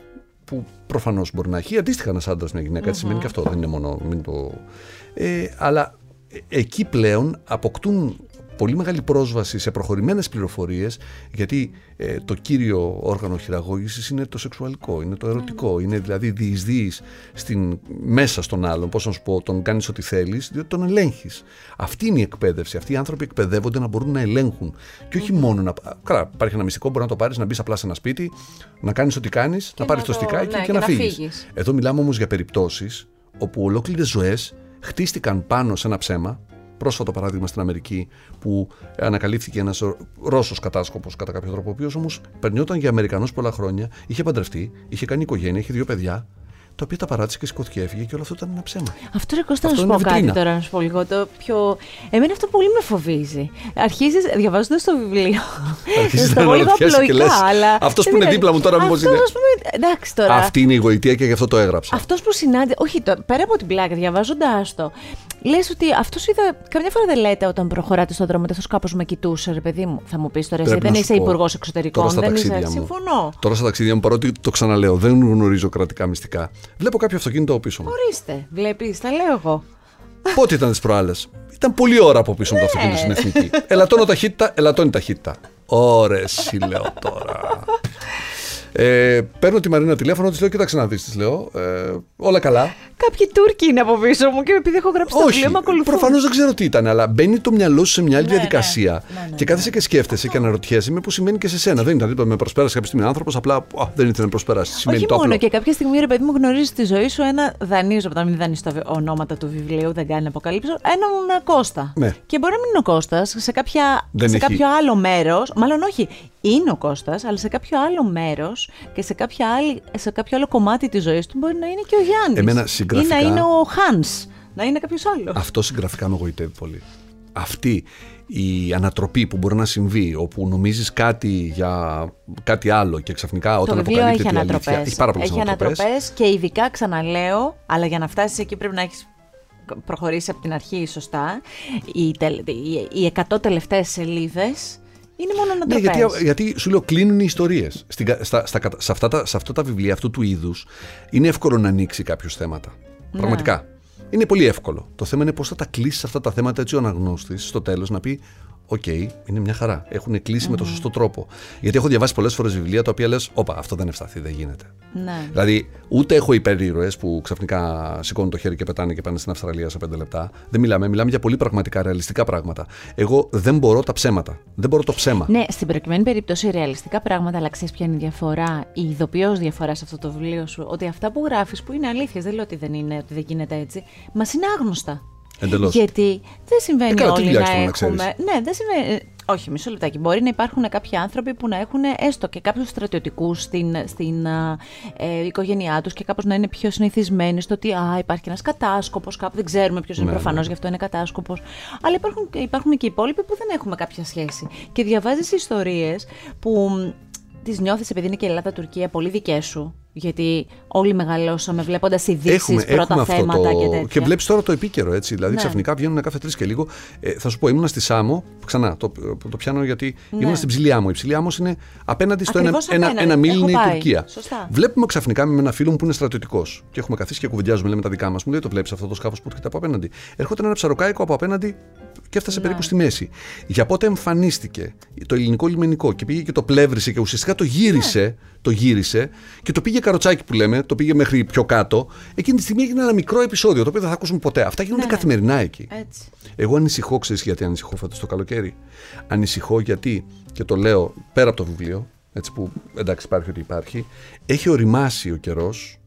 που προφανώς μπορεί να έχει αντίστοιχα ένας άντρας μια γυναίκα. Έτσι σημαίνει και αυτό, δεν είναι μόνο. Μην το... ε, αλλά ε, εκεί πλέον αποκτούν πολύ μεγάλη πρόσβαση σε προχωρημένες πληροφορίες γιατί ε, το κύριο όργανο χειραγώγησης είναι το σεξουαλικό, είναι το ερωτικό, είναι δηλαδή διεισδύεις στην, μέσα στον άλλον, πώς να σου πω, τον κάνεις ό,τι θέλεις, διότι τον ελέγχεις. Αυτή είναι η εκπαίδευση, αυτοί οι άνθρωποι εκπαιδεύονται να μπορούν να ελέγχουν. Και όχι μόνο να... Καλά, υπάρχει ένα μυστικό, μπορεί να το πάρεις, να μπεις απλά σε ένα σπίτι, να κάνεις ό,τι κάνεις, να πάρεις το, στικάκι ναι, και, και, να, φύγεις. Εδώ μιλάμε όμως για περιπτώσεις όπου ολόκληρες ζωές χτίστηκαν πάνω σε ένα ψέμα πρόσφατο παράδειγμα στην Αμερική που ανακαλύφθηκε ένας Ρώσος κατάσκοπος κατά κάποιο τρόπο, ο οποίος όμως περνιόταν για Αμερικανός πολλά χρόνια, είχε παντρευτεί, είχε κάνει οικογένεια, είχε δύο παιδιά τα οποία τα παράτησε και σηκώθηκε έφυγε και όλο αυτό ήταν ένα ψέμα. Αυτό ρε Κώστα, να σου πω κάτι τώρα, να σου πω λίγο το πιο. Εμένα αυτό πολύ με φοβίζει. Αρχίζεις διαβάζοντας το βιβλίο. Αρχίζει να αναρωτιέσαι και λες. Αυτός που είναι δίπλα μου τώρα, μήπως είναι. Εντάξει τώρα. Αυτή είναι η γοητεία και γι' αυτό το έγραψα. Αυτός που συνάντησε. Όχι, πέρα από την πλάκα, διαβάζοντά το, λες ότι αυτός είδα. Καμιά φορά δεν λέτε όταν προχωράτε στον δρόμο, αυτός κάπως με κοιτούσε, ρε παιδί μου. Θα μου πεις τώρα, εσύ δεν είσαι υπουργός εξωτερικών. Δεν είσαι. Συμφωνώ. Τώρα στα ταξίδια μου, παρότι το ξαναλέω, δεν γνωρίζω κρατικά μυστικά. Βλέπω κάποιο αυτοκίνητο πίσω μου. Ορίστε, βλέπεις, τα λέω εγώ. Πότε ήταν τις προάλλες; Ήταν πολύ ώρα από πίσω μου το αυτοκίνητο στην εθνική. Ελαττώνω ταχύτητα, ελαττώνει ταχύτητα. Ωρε, λέω τώρα. Ε, παίρνω τη Μαρίνα τηλέφωνο, της λέω: Κοίταξε να δεις, της λέω. Ε, όλα καλά. Κάποιοι Τούρκοι είναι από πίσω μου και επειδή έχω γράψει το βιβλίο, με ακολουθούν. Προφανώς δεν ξέρω τι ήταν, αλλά μπαίνει το μυαλό σου σε μια άλλη ναι, διαδικασία. Ναι, ναι, ναι, και κάθεσαι και σκέφτεσαι και αναρωτιέσαι με που σημαίνει και σε σένα. Δεν ήταν τίποτα με προσπέρασε κάποια στιγμή άνθρωπος, απλά α, δεν ήθελε να προσπεράσει. Σημαίνει Όχι το μόνο, και κάποια στιγμή ρε παιδί μου γνωρίζεις τη ζωή σου ένα δανείζω, από τα μην δανείζει τα ονόματα του βιβλίου, δεν κάνει να αποκαλύψω, έναν Κώστα. Ναι. Και μπορεί να μην είναι ο Κώστας σε, κάποια, σε κάποιο άλλο μέρος, μάλλον όχι, είναι ο Κώστας, αλλά σε κάποιο άλλο μέρος και σε, κάποια άλλη, σε κάποιο άλλο κομμάτι της ζωής του μπορεί να είναι και ο Γιάννης. Εμένα συγγραφικά. Ή να είναι ο Χάνς, να είναι κάποιος άλλος. Αυτό συγγραφικά με γοητεύει πολύ. Αυτή η ανατροπή που μπορεί να συμβεί, όπου νομίζεις κάτι για κάτι άλλο και ξαφνικά όταν αποκαλύπτει έχει ανατροπές. Αλήθεια, έχει πάρα πολλές Έχει ανατροπές και ειδικά ξαναλέω, αλλά για να φτάσεις εκεί πρέπει να έχεις προχωρήσει από την αρχή σωστά. Οι, οι, οι 100 τελευταίες σελίδες είναι μόνο να ναι, γιατί, γιατί σου λέω κλείνουν οι ιστορίες. Στα, στα, σε, αυτά τα, σε αυτά τα βιβλία αυτού του είδους είναι εύκολο να ανοίξει κάποιου θέματα. Ναι. Πραγματικά. Είναι πολύ εύκολο. Το θέμα είναι πώς θα τα κλείσεις αυτά τα θέματα έτσι ο αναγνώστης στο τέλος να πει OK, okay, είναι μια χαρά. Έχουν κλείσει με τον σωστό τρόπο. Γιατί έχω διαβάσει πολλές φορές βιβλία τα οποία λες: Όπα, αυτό δεν ευσταθεί, δεν γίνεται. Ναι. Δηλαδή, ούτε έχω υπερήρωες που ξαφνικά σηκώνουν το χέρι και πετάνε και πάνε στην Αυστραλία σε πέντε λεπτά. Δεν μιλάμε, μιλάμε για πολύ πραγματικά ρεαλιστικά πράγματα. Εγώ δεν μπορώ τα ψέματα. Δεν μπορώ το ψέμα. Ναι, στην προκειμένη περίπτωση ρεαλιστικά πράγματα, αλλά ξέρεις ποια είναι η διαφορά, η ειδοποιώς διαφορά σε αυτό το βιβλίο σου, ότι αυτά που γράφεις που είναι αλήθεια, δεν λέω ότι δεν είναι, ότι δεν γίνεται έτσι, μας είναι άγνωστα. Εντελώς. Γιατί δεν συμβαίνει ε, όλοι να έχουμε. ναι, δεν συμβαίνει. Ε, όχι, μισό λεπτάκι. Μπορεί να υπάρχουν κάποιοι άνθρωποι που να έχουν έστω και κάποιους στρατιωτικούς στην, στην ε, οικογένειά τους και κάπως να είναι πιο συνηθισμένοι στο ότι α, υπάρχει ένας κατάσκοπος κάπου. Δεν ξέρουμε ποιος είναι ναι, προφανώς, ναι. γι' αυτό είναι κατάσκοπος. Αλλά υπάρχουν, υπάρχουν και οι υπόλοιποι που δεν έχουμε κάποια σχέση. Και διαβάζεις ιστορίες που τις νιώθεις επειδή είναι και Ελλάδα-Τουρκία πολύ δικές σου γιατί όλοι μεγαλώσαμε βλέποντας ειδήσεις, πρώτα έχουμε θέματα το... και τέτοια. Και βλέπεις τώρα το επίκαιρο έτσι. Δηλαδή ναι. ξαφνικά βγαίνουν κάθε τρεις και λίγο. Ε, θα σου πω, ήμουν στη Σάμο. Ξανά το, το πιάνω γιατί ναι. ήμουν στην ψηλή άμμο. Η ψηλή άμμο είναι απέναντι στο ένα, ένα, ένα μίλι είναι η Τουρκία. Σωστά. Βλέπουμε ξαφνικά με ένα φίλο μου που είναι στρατιωτικός. Και έχουμε καθίσει και κουβεντιάζουμε λέμε τα δικά μας. Μου λέει το βλέπεις αυτό το σκάφος που έρχεται από απέναντι. Έρχονται ένα ψαροκάικο από απέναντι και έφτασε ναι. περίπου στη μέση. Για πότε εμφανίστηκε το ελληνικό λιμενικό και πήγε και το πλεύρισε και ουσιαστικά το γύρισε, ναι. το γύρισε και το πήγε καροτσάκι που λέμε, το πήγε μέχρι πιο κάτω. Εκείνη τη στιγμή έγινε ένα μικρό επεισόδιο το οποίο δεν θα ακούσουμε ποτέ. Αυτά γίνονται ναι, ναι. καθημερινά εκεί. Έτσι. Εγώ ανησυχώ, ξέρεις γιατί ανησυχώ φέτος το καλοκαίρι; Ανησυχώ γιατί, και το λέω πέρα από το βιβλίο, έτσι που εντάξει υπάρχει ότι υπάρχει, έχει οριμάσει ο καιρός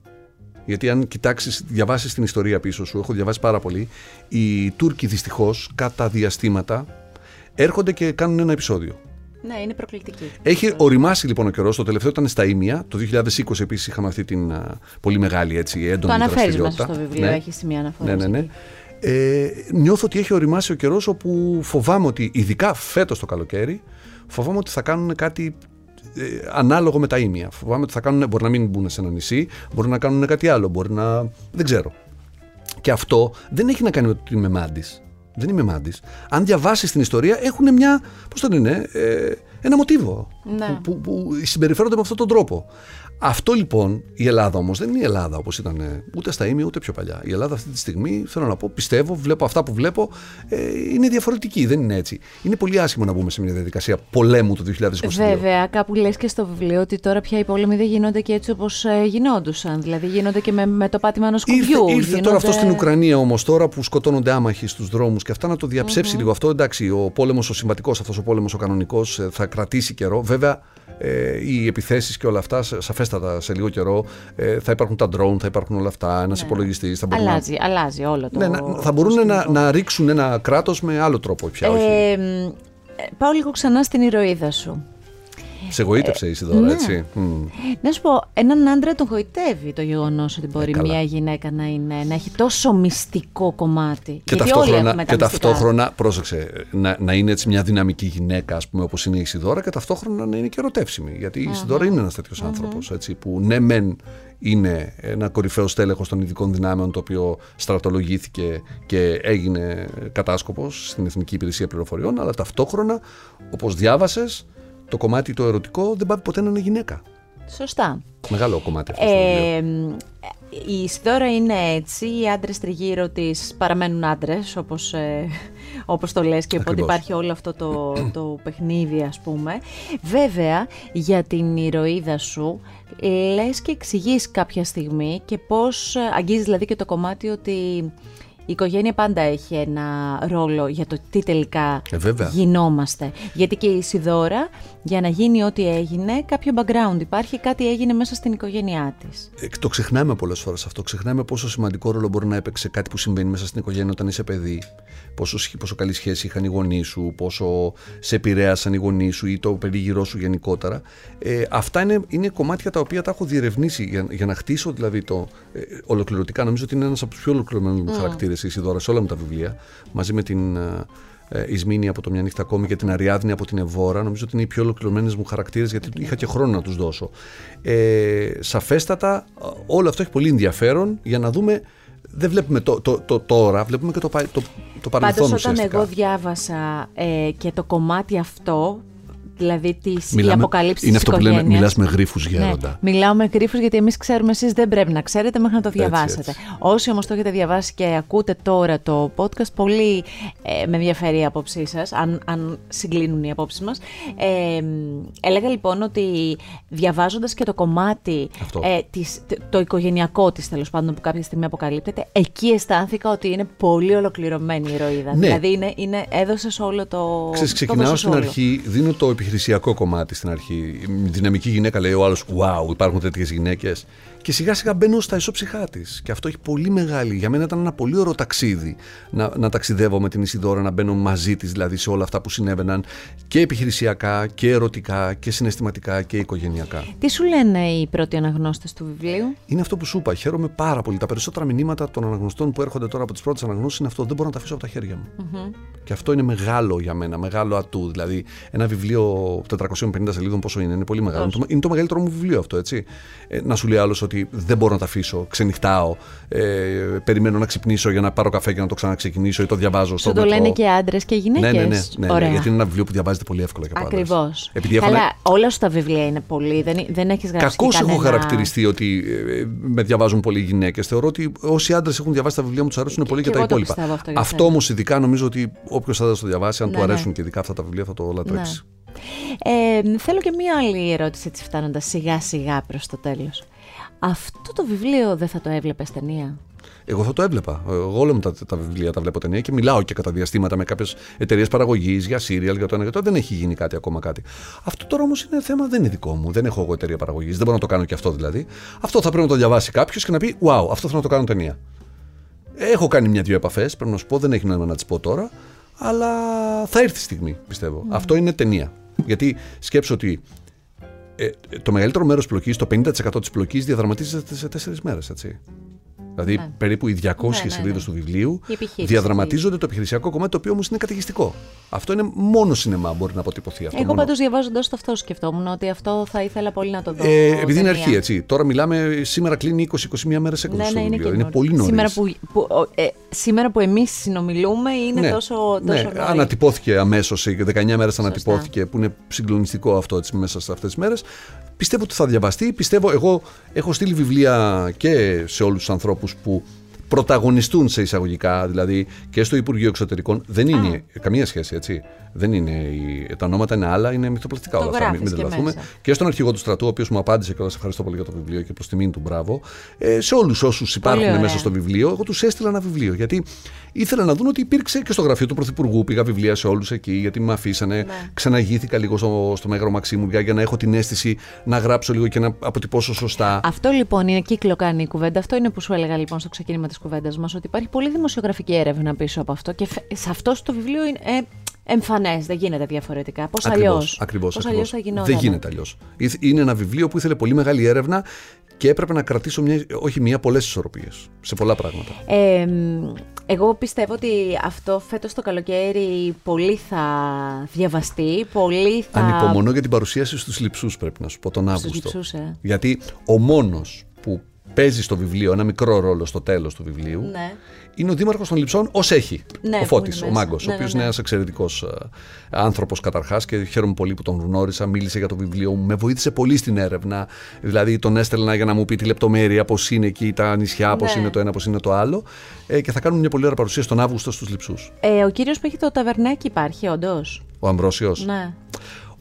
γιατί αν κοιτάξεις, διαβάσεις την ιστορία πίσω σου, έχω διαβάσει πάρα πολύ, οι Τούρκοι δυστυχώς κατά διαστήματα έρχονται και κάνουν ένα επεισόδιο. Ναι, είναι προκλητική. Έχει οριμάσει λοιπόν ο καιρός. Το τελευταίο ήταν στα Ήμια. Το 2020 επίσης είχαμε αυτή την πολύ μεγάλη έτσι, έντονη Το αναφέρεις μέσα στο βιβλίο, ναι. έχει σημεία αναφοράς. Ναι, ναι, ναι. Ε, νιώθω ότι έχει οριμάσει ο καιρός όπου φοβάμαι ότι, ειδικά φέτος το καλοκαίρι, φοβάμαι ότι θα κάνουν κάτι ε, ανάλογο με τα ίμια. Φοβάμαι ότι θα κάνουν, μπορεί να μην μπουν σε ένα νησί, μπορεί να κάνουν κάτι άλλο, μπορεί να. δεν ξέρω. Και αυτό δεν έχει να κάνει με το ότι είμαι μάντης. Δεν είμαι μάντης. Αν διαβάσεις την ιστορία, έχουν μια. Πώς το λένε, ε, ένα μοτίβο. Ναι. Που, που, που συμπεριφέρονται με αυτόν τον τρόπο. Αυτό λοιπόν η Ελλάδα όμως δεν είναι η Ελλάδα όπως ήταν ε, ούτε στα ίμια ούτε πιο παλιά. Η Ελλάδα αυτή τη στιγμή, θέλω να πω, πιστεύω, βλέπω αυτά που βλέπω, ε, είναι διαφορετική. Δεν είναι έτσι. Είναι πολύ άσχημο να μπούμε σε μια διαδικασία πολέμου το 2022. Βέβαια, κάπου λες και στο βιβλίο ότι τώρα πια οι πόλεμοι δεν γίνονται και έτσι όπως ε, γινόντουσαν. Δηλαδή γίνονται και με, με το πάτημα ενός κουμπιού. Ήρθε, ήρθε γίνονται... τώρα αυτό στην Ουκρανία όμως, τώρα που σκοτώνονται άμαχοι στους δρόμους και αυτά να το διαψευσει λίγο αυτό. Εντάξει, ο πόλεμος ο συμβατικός, αυτός ο πόλεμος ο κανονικός ε, θα κρατήσει καιρό. Βέβαια, ε, οι επιθέσεις και όλα αυτά, σαφέστατα σε λίγο καιρό, ε, θα υπάρχουν τα drone, θα υπάρχουν όλα αυτά, ένας ναι. υπολογιστής. Αλλάζει, να... αλλάζει όλο το. Ναι, να, θα μπορούν να, να ρίξουν ένα κράτος με άλλο τρόπο πια. Ε, όχι. πάω λίγο ξανά στην ηρωίδα σου. Σε εγωίτευσε η Σιδώρα, ναι. έτσι. Να σου πω, έναν άντρα τον γοητεύει το γεγονός ότι μπορεί ε, μια γυναίκα να, είναι, να έχει τόσο μυστικό κομμάτι. Και ταυτόχρονα, και ταυτόχρονα πρόσεξε, να, να είναι έτσι μια δυναμική γυναίκα, ας πούμε, όπως είναι η Σιδώρα, και ταυτόχρονα να είναι και ερωτεύσιμη. Γιατί η Σιδώρα είναι ένας τέτοιος άνθρωπος, που ναι, μεν είναι ένα κορυφαίο στέλεχος των ειδικών δυνάμεων το οποίο στρατολογήθηκε και έγινε κατάσκοπος στην Εθνική Υπηρεσία Πληροφοριών αλλά ταυτόχρονα όπως διάβασες το κομμάτι το ερωτικό δεν πάει ποτέ να είναι γυναίκα. Σωστά. Μεγάλο κομμάτι αυτό. Ε, η Ισδώρα είναι έτσι, οι άντρες τριγύρω της παραμένουν άντρες, όπως ε, όπως το λες και οπότε υπάρχει όλο αυτό το, το παιχνίδι ας πούμε. Βέβαια για την ηρωίδα σου λες και εξηγείς κάποια στιγμή και πώς αγγίζεις δηλαδή και το κομμάτι ότι η οικογένεια πάντα έχει ένα ρόλο για το τι τελικά ε, γινόμαστε. Γιατί και η Σιδώρα, για να γίνει ό,τι έγινε, κάποιο background υπάρχει, κάτι έγινε μέσα στην οικογένειά της. Ε, το ξεχνάμε πολλές φορές αυτό. Ξεχνάμε πόσο σημαντικό ρόλο μπορεί να έπαιξε κάτι που συμβαίνει μέσα στην οικογένεια όταν είσαι παιδί. Πόσο, πόσο καλή σχέση είχαν οι γονείς σου, πόσο σε επηρέασαν οι γονείς σου ή το περίγυρό σου γενικότερα. Ε, αυτά είναι, είναι κομμάτια τα οποία τα έχω διερευνήσει για, για να χτίσω δηλαδή το ε, ολοκληρωτικά. Νομίζω ότι είναι ένας από τους πιο ολοκληρωμένους mm. χαρακτήρες η Ισιδώρα σε όλα μου τα βιβλία, μαζί με την ε, ε, Ισμήνη από το Μια νύχτα ακόμη και την Αριάδνη από την Ευώρα. Νομίζω ότι είναι οι πιο ολοκληρωμένες μου χαρακτήρες γιατί είχα και χρόνο να τους δώσω. Ε, σαφέστατα, όλο αυτό έχει πολύ ενδιαφέρον για να δούμε. Δεν βλέπουμε το, το, το τώρα, βλέπουμε και το, το, το παρελθόν Πάντως όταν εγώ διάβασα ε, και το κομμάτι αυτό δηλαδή τη αποκαλύψη Είναι αυτό που λέμε, μιλάς με γρήφου γέροντα. Ναι, μιλάω με γρήφου γιατί εμείς ξέρουμε, εσείς δεν πρέπει να ξέρετε μέχρι να το διαβάσετε. Έτσι, έτσι. Όσοι όμως το έχετε διαβάσει και ακούτε τώρα το podcast, πολύ ε, με ενδιαφέρει η απόψή σας, αν, αν συγκλίνουν οι απόψεις μας. Ε, έλεγα λοιπόν ότι διαβάζοντας και το κομμάτι, ε, της, το οικογενειακό της τέλος πάντων που κάποια στιγμή αποκαλύπτεται, εκεί αισθάνθηκα ότι είναι πολύ ολοκληρωμένη η ηρωίδα. Ναι. Δηλαδή είναι, είναι, έδωσες όλο το. Ξέρεις, ξεκινάω στην αρχή, δίνω το επιχειρησιακό κομμάτι στην αρχή. Η δυναμική γυναίκα λέει ο άλλος: Wow, υπάρχουν τέτοιες γυναίκες και σιγά σιγά μπαίνω στα ισόψυχά της. Και αυτό έχει πολύ μεγάλη. Για μένα ήταν ένα πολύ ωραίο ταξίδι να, να ταξιδεύω με την Ισιδώρα, να μπαίνω μαζί της δηλαδή σε όλα αυτά που συνέβαιναν και επιχειρησιακά και ερωτικά και συναισθηματικά και οικογενειακά. Τι σου λένε οι πρώτοι αναγνώστες του βιβλίου, Είναι αυτό που σου είπα. Χαίρομαι πάρα πολύ. Τα περισσότερα μηνύματα των αναγνωστών που έρχονται τώρα από τις πρώτες αναγνώσεις είναι αυτό. Δεν μπορώ να τα αφήσω από τα χέρια μου. mm Και αυτό είναι μεγάλο για μένα, μεγάλο ατού. Δηλαδή, ένα βιβλίο 450 σελίδων πόσο είναι, είναι πολύ μεγάλο. Είναι το μεγαλύτερο μου βιβλίο αυτό, έτσι. Ε, να σου λέει άλλος ότι δεν μπορώ να τα αφήσω, ξενυχτάω, ε, περιμένω να ξυπνήσω για να πάρω καφέ και να το ξαναξεκινήσω ή το διαβάζω στο το λένε και άντρες και γυναίκες. Ναι, ναι, ναι, ναι, ναι, γιατί είναι ένα βιβλίο που διαβάζεται πολύ εύκολα και Ακριβώς. Καλά, όλα σου τα βιβλία είναι πολύ, δεν, δεν έχεις γράψει. Κακώς έχω χαρακτηριστεί ότι ε, με διαβάζουν πολλοί γυναίκες. Θεωρώ ότι όσοι άντρες έχουν διαβάσει τα βιβλία μου τους αρέσουν πολύ και, τα υπόλοιπα. Αυτό, αυτό όμως ειδικά νομίζω ότι όποιος άντρα το διαβάσει, αν του ναι, ναι. αρέσουν και ειδικά αυτά τα βιβλία, θα το λατρέψει. Ε, θέλω και μία άλλη ερώτηση έτσι φτάνοντας σιγά σιγά προς το τέλος. Αυτό το βιβλίο δεν θα το έβλεπες ταινία; Εγώ θα το έβλεπα. Εγώ όλα μου τα, τα βιβλία τα βλέπω ταινία και μιλάω και κατά διαστήματα με κάποιες εταιρείες παραγωγής για σύριαλ, για το ένα και το Δεν έχει γίνει κάτι ακόμα κάτι. Αυτό τώρα όμως είναι θέμα, δεν είναι δικό μου. Δεν έχω εγώ εταιρεία παραγωγής. Δεν μπορώ να το κάνω και αυτό δηλαδή. Αυτό θα πρέπει να το διαβάσει κάποιος και να πει: Wow, αυτό θέλω να το κάνω ταινία. Έχω κάνει μια-δυο επαφές, πρέπει να σου πω, δεν έχει νόημα να τις πω τώρα. Αλλά θα έρθει η στιγμή, πιστεύω. Αυτό είναι ταινία. Γιατί σκέψω ότι ε, το μεγαλύτερο μέρος πλοκής, το 50% της πλοκής, διαδραματίζεται σε τέσσερις μέρες. Δηλαδή ναι. περίπου οι 200 ναι, ναι, σελίδες ναι. του βιβλίου διαδραματίζονται το επιχειρησιακό κομμάτι, το οποίο όμως είναι καταιγιστικό. Αυτό είναι μόνο σινεμά, μπορεί να αποτυπωθεί αυτό. Εγώ πάντως διαβάζοντας το αυτό σκεφτόμουν ότι αυτό θα ήθελα πολύ να το δω. Ε, επειδή είναι αρχή, έτσι. Τώρα μιλάμε, σήμερα κλείνει 20-21 μέρες έκδοση. Ναι, ναι, είναι, βιβλίο. είναι πολύ νωρίς. Σήμερα που, που, ε, σήμερα που εμείς συνομιλούμε είναι ναι, τόσο, τόσο ναι, νωρίς. Ανατυπώθηκε αμέσως, 19 μέρες ανατυπώθηκε, που είναι συγκλονιστικό αυτό έτσι, μέσα σε αυτές τις μέρες. Πιστεύω ότι θα διαβαστεί. Πιστεύω, εγώ έχω στείλει βιβλία και σε όλους τους ανθρώπους που πρωταγωνιστούν σε εισαγωγικά, δηλαδή και στο Υπουργείο Εξωτερικών. Δεν είναι καμία σχέση, έτσι. Δεν είναι, τα ονόματα είναι άλλα, είναι μυθοπλαστικά όλα αυτά. Μην τρελαθούμε. Και, και στον αρχηγό του στρατού, ο οποίος μου απάντησε και ευχαριστώ πολύ για το βιβλίο και προς τιμήν του μπράβο. Ε, σε όλους όσους υπάρχουν μέσα στο βιβλίο, εγώ τους έστειλα ένα βιβλίο. Γιατί ήθελα να δουν ότι υπήρξε και στο γραφείο του Πρωθυπουργού. Πήγα βιβλία σε όλους εκεί, γιατί με αφήσανε. Ναι. Ξαναγήθηκα λίγο στο, στο Μέγαρο Μαξίμου για να έχω την αίσθηση να γράψω λίγο και να αποτυπώσω σωστά. Αυτό λοιπόν είναι κύκλο κάνει η κουβέντα. Αυτό είναι που σου έλεγα λοιπόν στο ξεκίνημα της κουβέντας μας, ότι υπάρχει πολύ δημοσιογραφική έρευνα πίσω από αυτό και σε αυτό το βιβλίο είναι. Ε, εμφανές, δεν γίνεται διαφορετικά. Πώς αλλιώς; Ακριβώς. θα γινόταν; Δεν γίνεται αλλιώς. Είναι ένα βιβλίο που ήθελε πολύ μεγάλη έρευνα και έπρεπε να κρατήσω μια, όχι μία, πολλές ισορροπίες σε πολλά πράγματα. Ε, εγώ πιστεύω ότι αυτό φέτος το καλοκαίρι πολύ θα διαβαστεί. Πολύ θα... Ανυπομονώ για την παρουσίαση στους λυψού, πρέπει να σου πω τον Αύγουστο. Λειψούς, ε. Γιατί ο μόνος που παίζει στο βιβλίο ένα μικρό ρόλο στο τέλος του βιβλίου ναι. είναι ο Δήμαρχος των Λειψών ως έχει. Ναι, ο Φώτης, ο Μάγκος, ναι, ο οποίος ναι, είναι ένας εξαιρετικός ε, άνθρωπος καταρχάς και χαίρομαι πολύ που τον γνώρισα. Μίλησε για το βιβλίο μου, με βοήθησε πολύ στην έρευνα. Δηλαδή τον έστελνα για να μου πει τη λεπτομέρεια, πώς είναι εκεί τα νησιά, πώς είναι το ένα, πώς είναι το άλλο. Ε, και θα κάνουμε μια πολύ ωραία παρουσία τον Αύγουστο στους Λειψούς. Ε, ο κύριος που έχει το ταβερνάκι υπάρχει, όντως; Ο Αμβρόσιος. Ναι.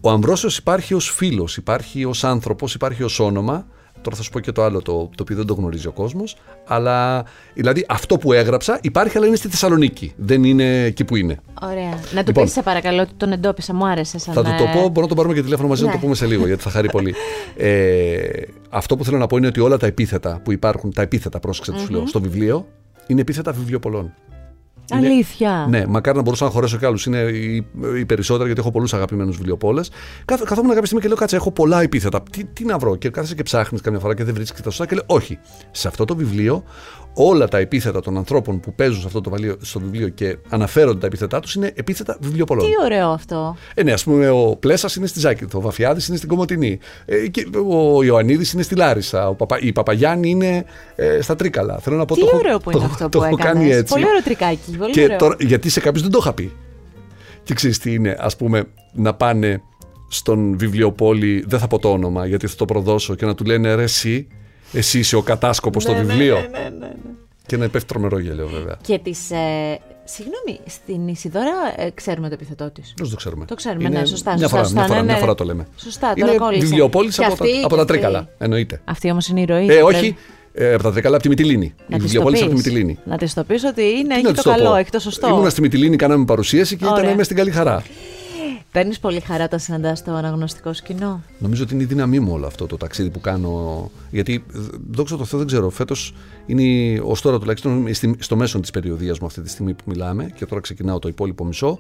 Ο Αμβρόσιος υπάρχει ως φίλος, υπάρχει ως άνθρωπος, υπάρχει ως όνομα. Τώρα θα σου πω και το άλλο, το, το οποίο δεν το γνωρίζει ο κόσμος. Αλλά δηλαδή αυτό που έγραψα υπάρχει, αλλά είναι στη Θεσσαλονίκη. Δεν είναι εκεί που είναι. Ωραία. Να του λοιπόν, πεις, σε παρακαλώ, ότι τον εντόπισα. Μου άρεσε σαν Θα του το πω, μπορώ να τον πάρουμε και τηλέφωνο μαζί ναι. να το πούμε σε λίγο, γιατί θα χαρεί πολύ. Ε, αυτό που θέλω να πω είναι ότι όλα τα επίθετα που υπάρχουν, τα επίθετα, πρόσεξε τους λέω, στο βιβλίο, είναι επίθετα βιβλιοπολών. Αλήθεια. ναι, μακάρι να μπορούσα να χωρέσω κι άλλους. Είναι οι, οι περισσότεροι, γιατί έχω πολλούς αγαπημένους βιβλιοπόλες. Καθ, καθόμουν κάποια στιγμή και λέω: Κάτσε, έχω πολλά επίθετα. Τι, τι να βρω; Και κάθεσαι και ψάχνεις καμιά φορά και δεν βρίσκεις τα σωστά. Και λέω: Όχι. Σε αυτό το βιβλίο όλα τα επίθετα των ανθρώπων που παίζουν σε αυτό το βιβλίο, στο βιβλίο και αναφέρονται τα επίθετά τους είναι επίθετα βιβλιοπολών. Τι ωραίο αυτό. Ε, ναι, ας πούμε, ο Πλέσας είναι στη Ζάκη, ο Βαφιάδης είναι στην Κομωτινή, ε, ο Ιωαννίδης είναι στη Λάρισα, ο Παπα, η Παπαγιάννη είναι ε, στα Τρίκαλα. Θέλω να πω, Τι το, ωραίο που είναι το, αυτό το, που έχω κάνει έτσι. Πολύ ωραίο τρικάκι. Πολύ και ωραίο. Τώρα, γιατί σε κάποιους δεν το είχα πει. Και ξέρεις τι είναι, ας πούμε, να πάνε στον βιβλιοπόλη, δεν θα πω το όνομα γιατί θα το προδώσω και να του λένε ρε εσύ, εσύ είσαι ο κατάσκοπος στο Ναι, ναι, βιβλίο. ναι, ναι, ναι, ναι. Και να πέφτει τρομερό γέλιο βέβαια. Και τη. Ε, συγγνώμη, στην Ισιδώρα ε, ξέρουμε το επιθετό της. Πώς το ξέρουμε; Το ξέρουμε, Είναι ναι, σωστά. Μια σωστά, φορά, σωστά, μια φορά, ναι, μια ναι. φορά το λέμε. Σωστά, το Είναι ρεκόλυσε. βιβλιοπόλη Και από, αυτή- τα, από και τα αυτή- Τρίκαλα. Εννοείται. Αυτή όμως είναι η ροή. Ε, Πρέπει όχι, ε, από τα Τρίκαλα, από τη Μυτιλίνη. Να Η της το βιβλιοπόλη από τη πεις. Μυτιλίνη. Να της το πει ότι είναι, Τι έχει να το της το καλό, πω; έχει το σωστό. Ήμουνα στη Μυτιλίνη, κάναμε παρουσίαση και Ωραία. ήταν μέσα στην καλή χαρά. Παίρνεις πολύ χαρά όταν συναντάς το αναγνωστικό σκηνό; Νομίζω ότι είναι η δύναμή μου όλο αυτό το ταξίδι που κάνω. Γιατί, ε, δόξα τω Θεώ, δεν ξέρω. Φέτος είναι ως τώρα τουλάχιστον στη- στο μέσο της περιοδίας μου αυτή τη στιγμή που μιλάμε, και τώρα ξεκινάω το υπόλοιπο μισό.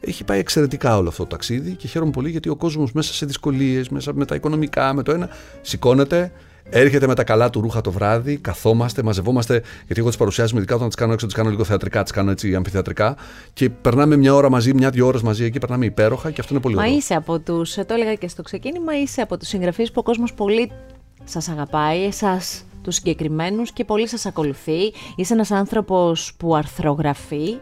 Έχει πάει εξαιρετικά όλο αυτό το ταξίδι και χαίρομαι πολύ γιατί ο κόσμος μέσα σε δυσκολίες, μέσα με τα οικονομικά, με το ένα, σηκώνεται, Έρχεται με τα καλά του ρούχα το βράδυ, καθόμαστε, μαζευόμαστε. Γιατί εγώ τις παρουσιάσει με ειδικά όταν τις κάνω έξω, τις κάνω λίγο θεατρικά, τις κάνω έτσι αμφιθεατρικά. Και περνάμε μια ώρα μαζί, μια-δυο ώρες μαζί εκεί, περνάμε υπέροχα και αυτό είναι πολύ Μα ωραίο. είσαι από τους, το έλεγα και στο ξεκίνημα, είσαι από τους συγγραφείς που ο κόσμος πολύ σας αγαπάει, εσάς τους συγκεκριμένους και πολύ σας ακολουθεί. Είσαι ένας άνθρωπος που αρθρογραφεί,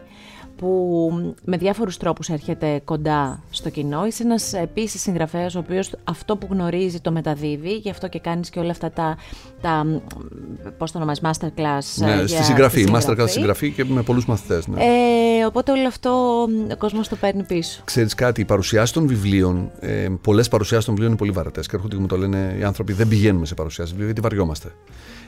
που με διάφορους τρόπους έρχεται κοντά στο κοινό. Είσαι ένας επίσης συγγραφέας ο οποίος αυτό που γνωρίζει το μεταδίδει, γι' αυτό και κάνεις και όλα αυτά τα, τα πώς το ονομάζεις, masterclass. Ναι, ε, στη για- συγγραφή, στη masterclass συγγραφή και με πολλούς μαθητές. Ναι. Ε, οπότε όλο αυτό ο κόσμος το παίρνει πίσω. Ξέρεις κάτι, οι παρουσιάσεις των βιβλίων, ε, πολλές παρουσιάσεις των βιβλίων είναι πολύ βαρετές. Και έρχονται και μου το λένε οι άνθρωποι, δεν πηγαίνουμε σε παρουσιάσεις βιβλίων γιατί βαριόμαστε.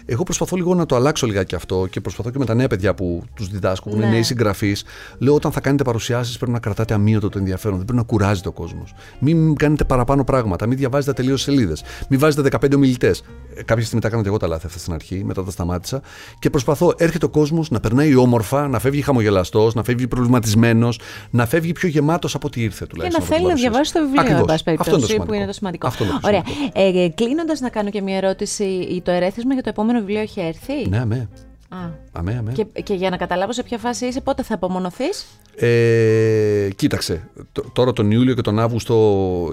Εγώ προσπαθώ λίγο να το αλλάξω λιγάκι αυτό και προσπαθώ και με τα νέα παιδιά που τους διδάσκω, που είναι Ναι. νέοι συγγραφείς, Λέω όταν θα κάνετε παρουσιάσεις πρέπει να κρατάτε αμύωτο το ενδιαφέρον, δεν πρέπει να κουράζετε ο κόσμος. Μην κάνετε παραπάνω πράγματα, μην διαβάζετε τελείως σελίδες, μην βάζετε 15 ομιλητές. Ε, κάποια στιγμή τα έκανα και εγώ τα λάθη αυτά στην αρχή, μετά τα σταμάτησα και προσπαθώ, έρχεται ο κόσμος να περνάει όμορφα, να φεύγει χαμογελαστός, να φεύγει προβληματισμένος, να φεύγει πιο γεμάτος από ό,τι ήρθε τουλάχιστον. Και να θέλει να διαβάσει το βιβλίο, εν πάση περιπτώσει, που είναι το σημαντικό. Αυτό είναι το Ωραία. Ε, Κλείνοντας, να κάνω και μια ερώτηση. Το ερέθισμα για το επόμενο βιβλίο έχει έρθει; Ναι, ναι. Α. Αμέ, αμέ. Και, και για να καταλάβω σε ποια φάση είσαι, πότε θα απομονωθείς; Ε, κοίταξε, τώρα τον Ιούλιο και τον Αύγουστο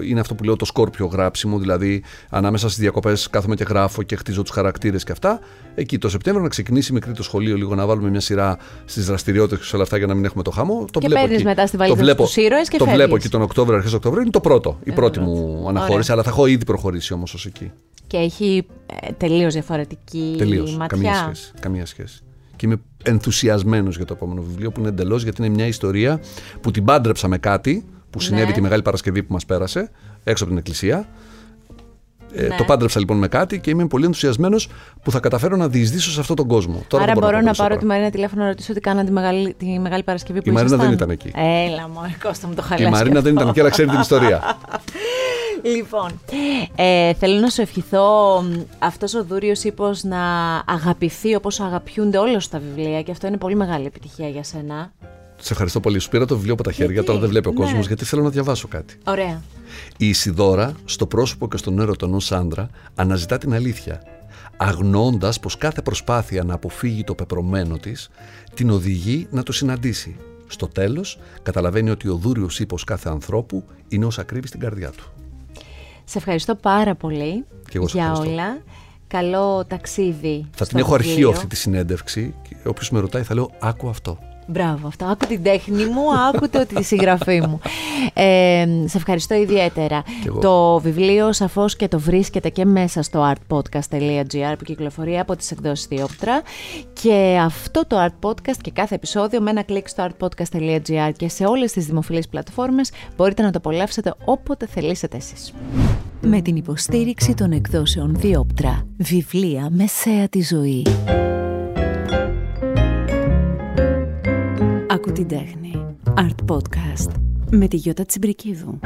είναι αυτό που λέω το σκόρπιο γράψιμο, δηλαδή ανάμεσα στις διακοπές κάθομαι και γράφω και χτίζω τους χαρακτήρες και αυτά. Εκεί το Σεπτέμβριο να ξεκινήσει μικρή το σχολείο λίγο, να βάλουμε μια σειρά στις δραστηριότητες και όλα αυτά για να μην έχουμε το χαμό. Το και βλέπω μετά στη βαλίτσα τους ήρωες και Το φεύγεις. βλέπω και τον Οκτώβριο, αρχές Οκτώβριο. Είναι το πρώτο, η πρώτη μου αναχώρηση, αλλά θα έχω ήδη προχωρήσει όμως ως εκεί. Και έχει ε, τελείως διαφορετική τελείως, ματιά. Καμία σχέση. Καμία σχέση και είμαι ενθουσιασμένος για το επόμενο βιβλίο που είναι εντελώς γιατί είναι μια ιστορία που την πάντρεψα με κάτι που συνέβη ναι. τη Μεγάλη Παρασκευή που μας πέρασε έξω από την εκκλησία. Ε, Ναι. το πάντρεψα λοιπόν με κάτι και είμαι πολύ ενθουσιασμένος που θα καταφέρω να διεισδύσω σε αυτόν τον κόσμο. Τώρα Άρα δεν μπορώ πω να πάρω περισσότερα. τη Μαρίνα τηλέφωνο να ρωτήσω τι κάνανε τη Μεγάλη, τη μεγάλη Παρασκευή που Η Μαρίνα δεν ήσασταν. ήταν εκεί. Έλα μου, Κώστα μου το χαλάσει. Η Μαρίνα δεν ήταν εκεί, αλλά ξέρει την ιστορία. Λοιπόν, ε, θέλω να σου ευχηθώ μ, αυτός ο δούριος ύπος να αγαπηθεί όπως αγαπιούνται όλα σου τα βιβλία και αυτό είναι πολύ μεγάλη επιτυχία για σένα. Σε ευχαριστώ πολύ. Σου πήρα το βιβλίο από τα χέρια, Γιατί; τώρα δεν βλέπει ο Ναι. κόσμος γιατί θέλω να διαβάσω κάτι. Ωραία. Η Ισιδώρα, στο πρόσωπο και στον έρωτο ενός άντρα, αναζητά την αλήθεια, αγνοώντας πως κάθε προσπάθεια να αποφύγει το πεπρωμένο της, την οδηγεί να το συναντήσει. Στο τέλος, καταλαβαίνει ότι ο δούριος ύπος κάθε ανθρώπου είναι όσα κρύβει στην καρδιά του. Σε ευχαριστώ πάρα πολύ Και εγώ σε για ευχαριστώ. όλα. Καλό ταξίδι. Θα στο την έχω βιβλίο. αρχείο αυτή τη συνέντευξη και όποιος με ρωτάει θα λέω «Άκου αυτό». Μπράβο, αυτό. Άκου την τέχνη μου, άκου το τη συγγραφή μου. Ε, σε ευχαριστώ ιδιαίτερα. Κι εγώ. Το βιβλίο σαφώς και το βρίσκεται και μέσα στο artpodcast.gr που κυκλοφορεί από τις εκδόσεις Διόπτρα και αυτό το Art Podcast και κάθε επεισόδιο με ένα κλικ στο artpodcast.gr και σε όλες τις δημοφιλείς πλατφόρμες μπορείτε να το απολαύσετε όποτε θελήσετε εσείς. Με την υποστήριξη των εκδόσεων Διόπτρα. Βιβλία με θέα τη ζωή. Την τέχνη. Art Podcast. Με τη Γιώτα Τσιμπρικίδου.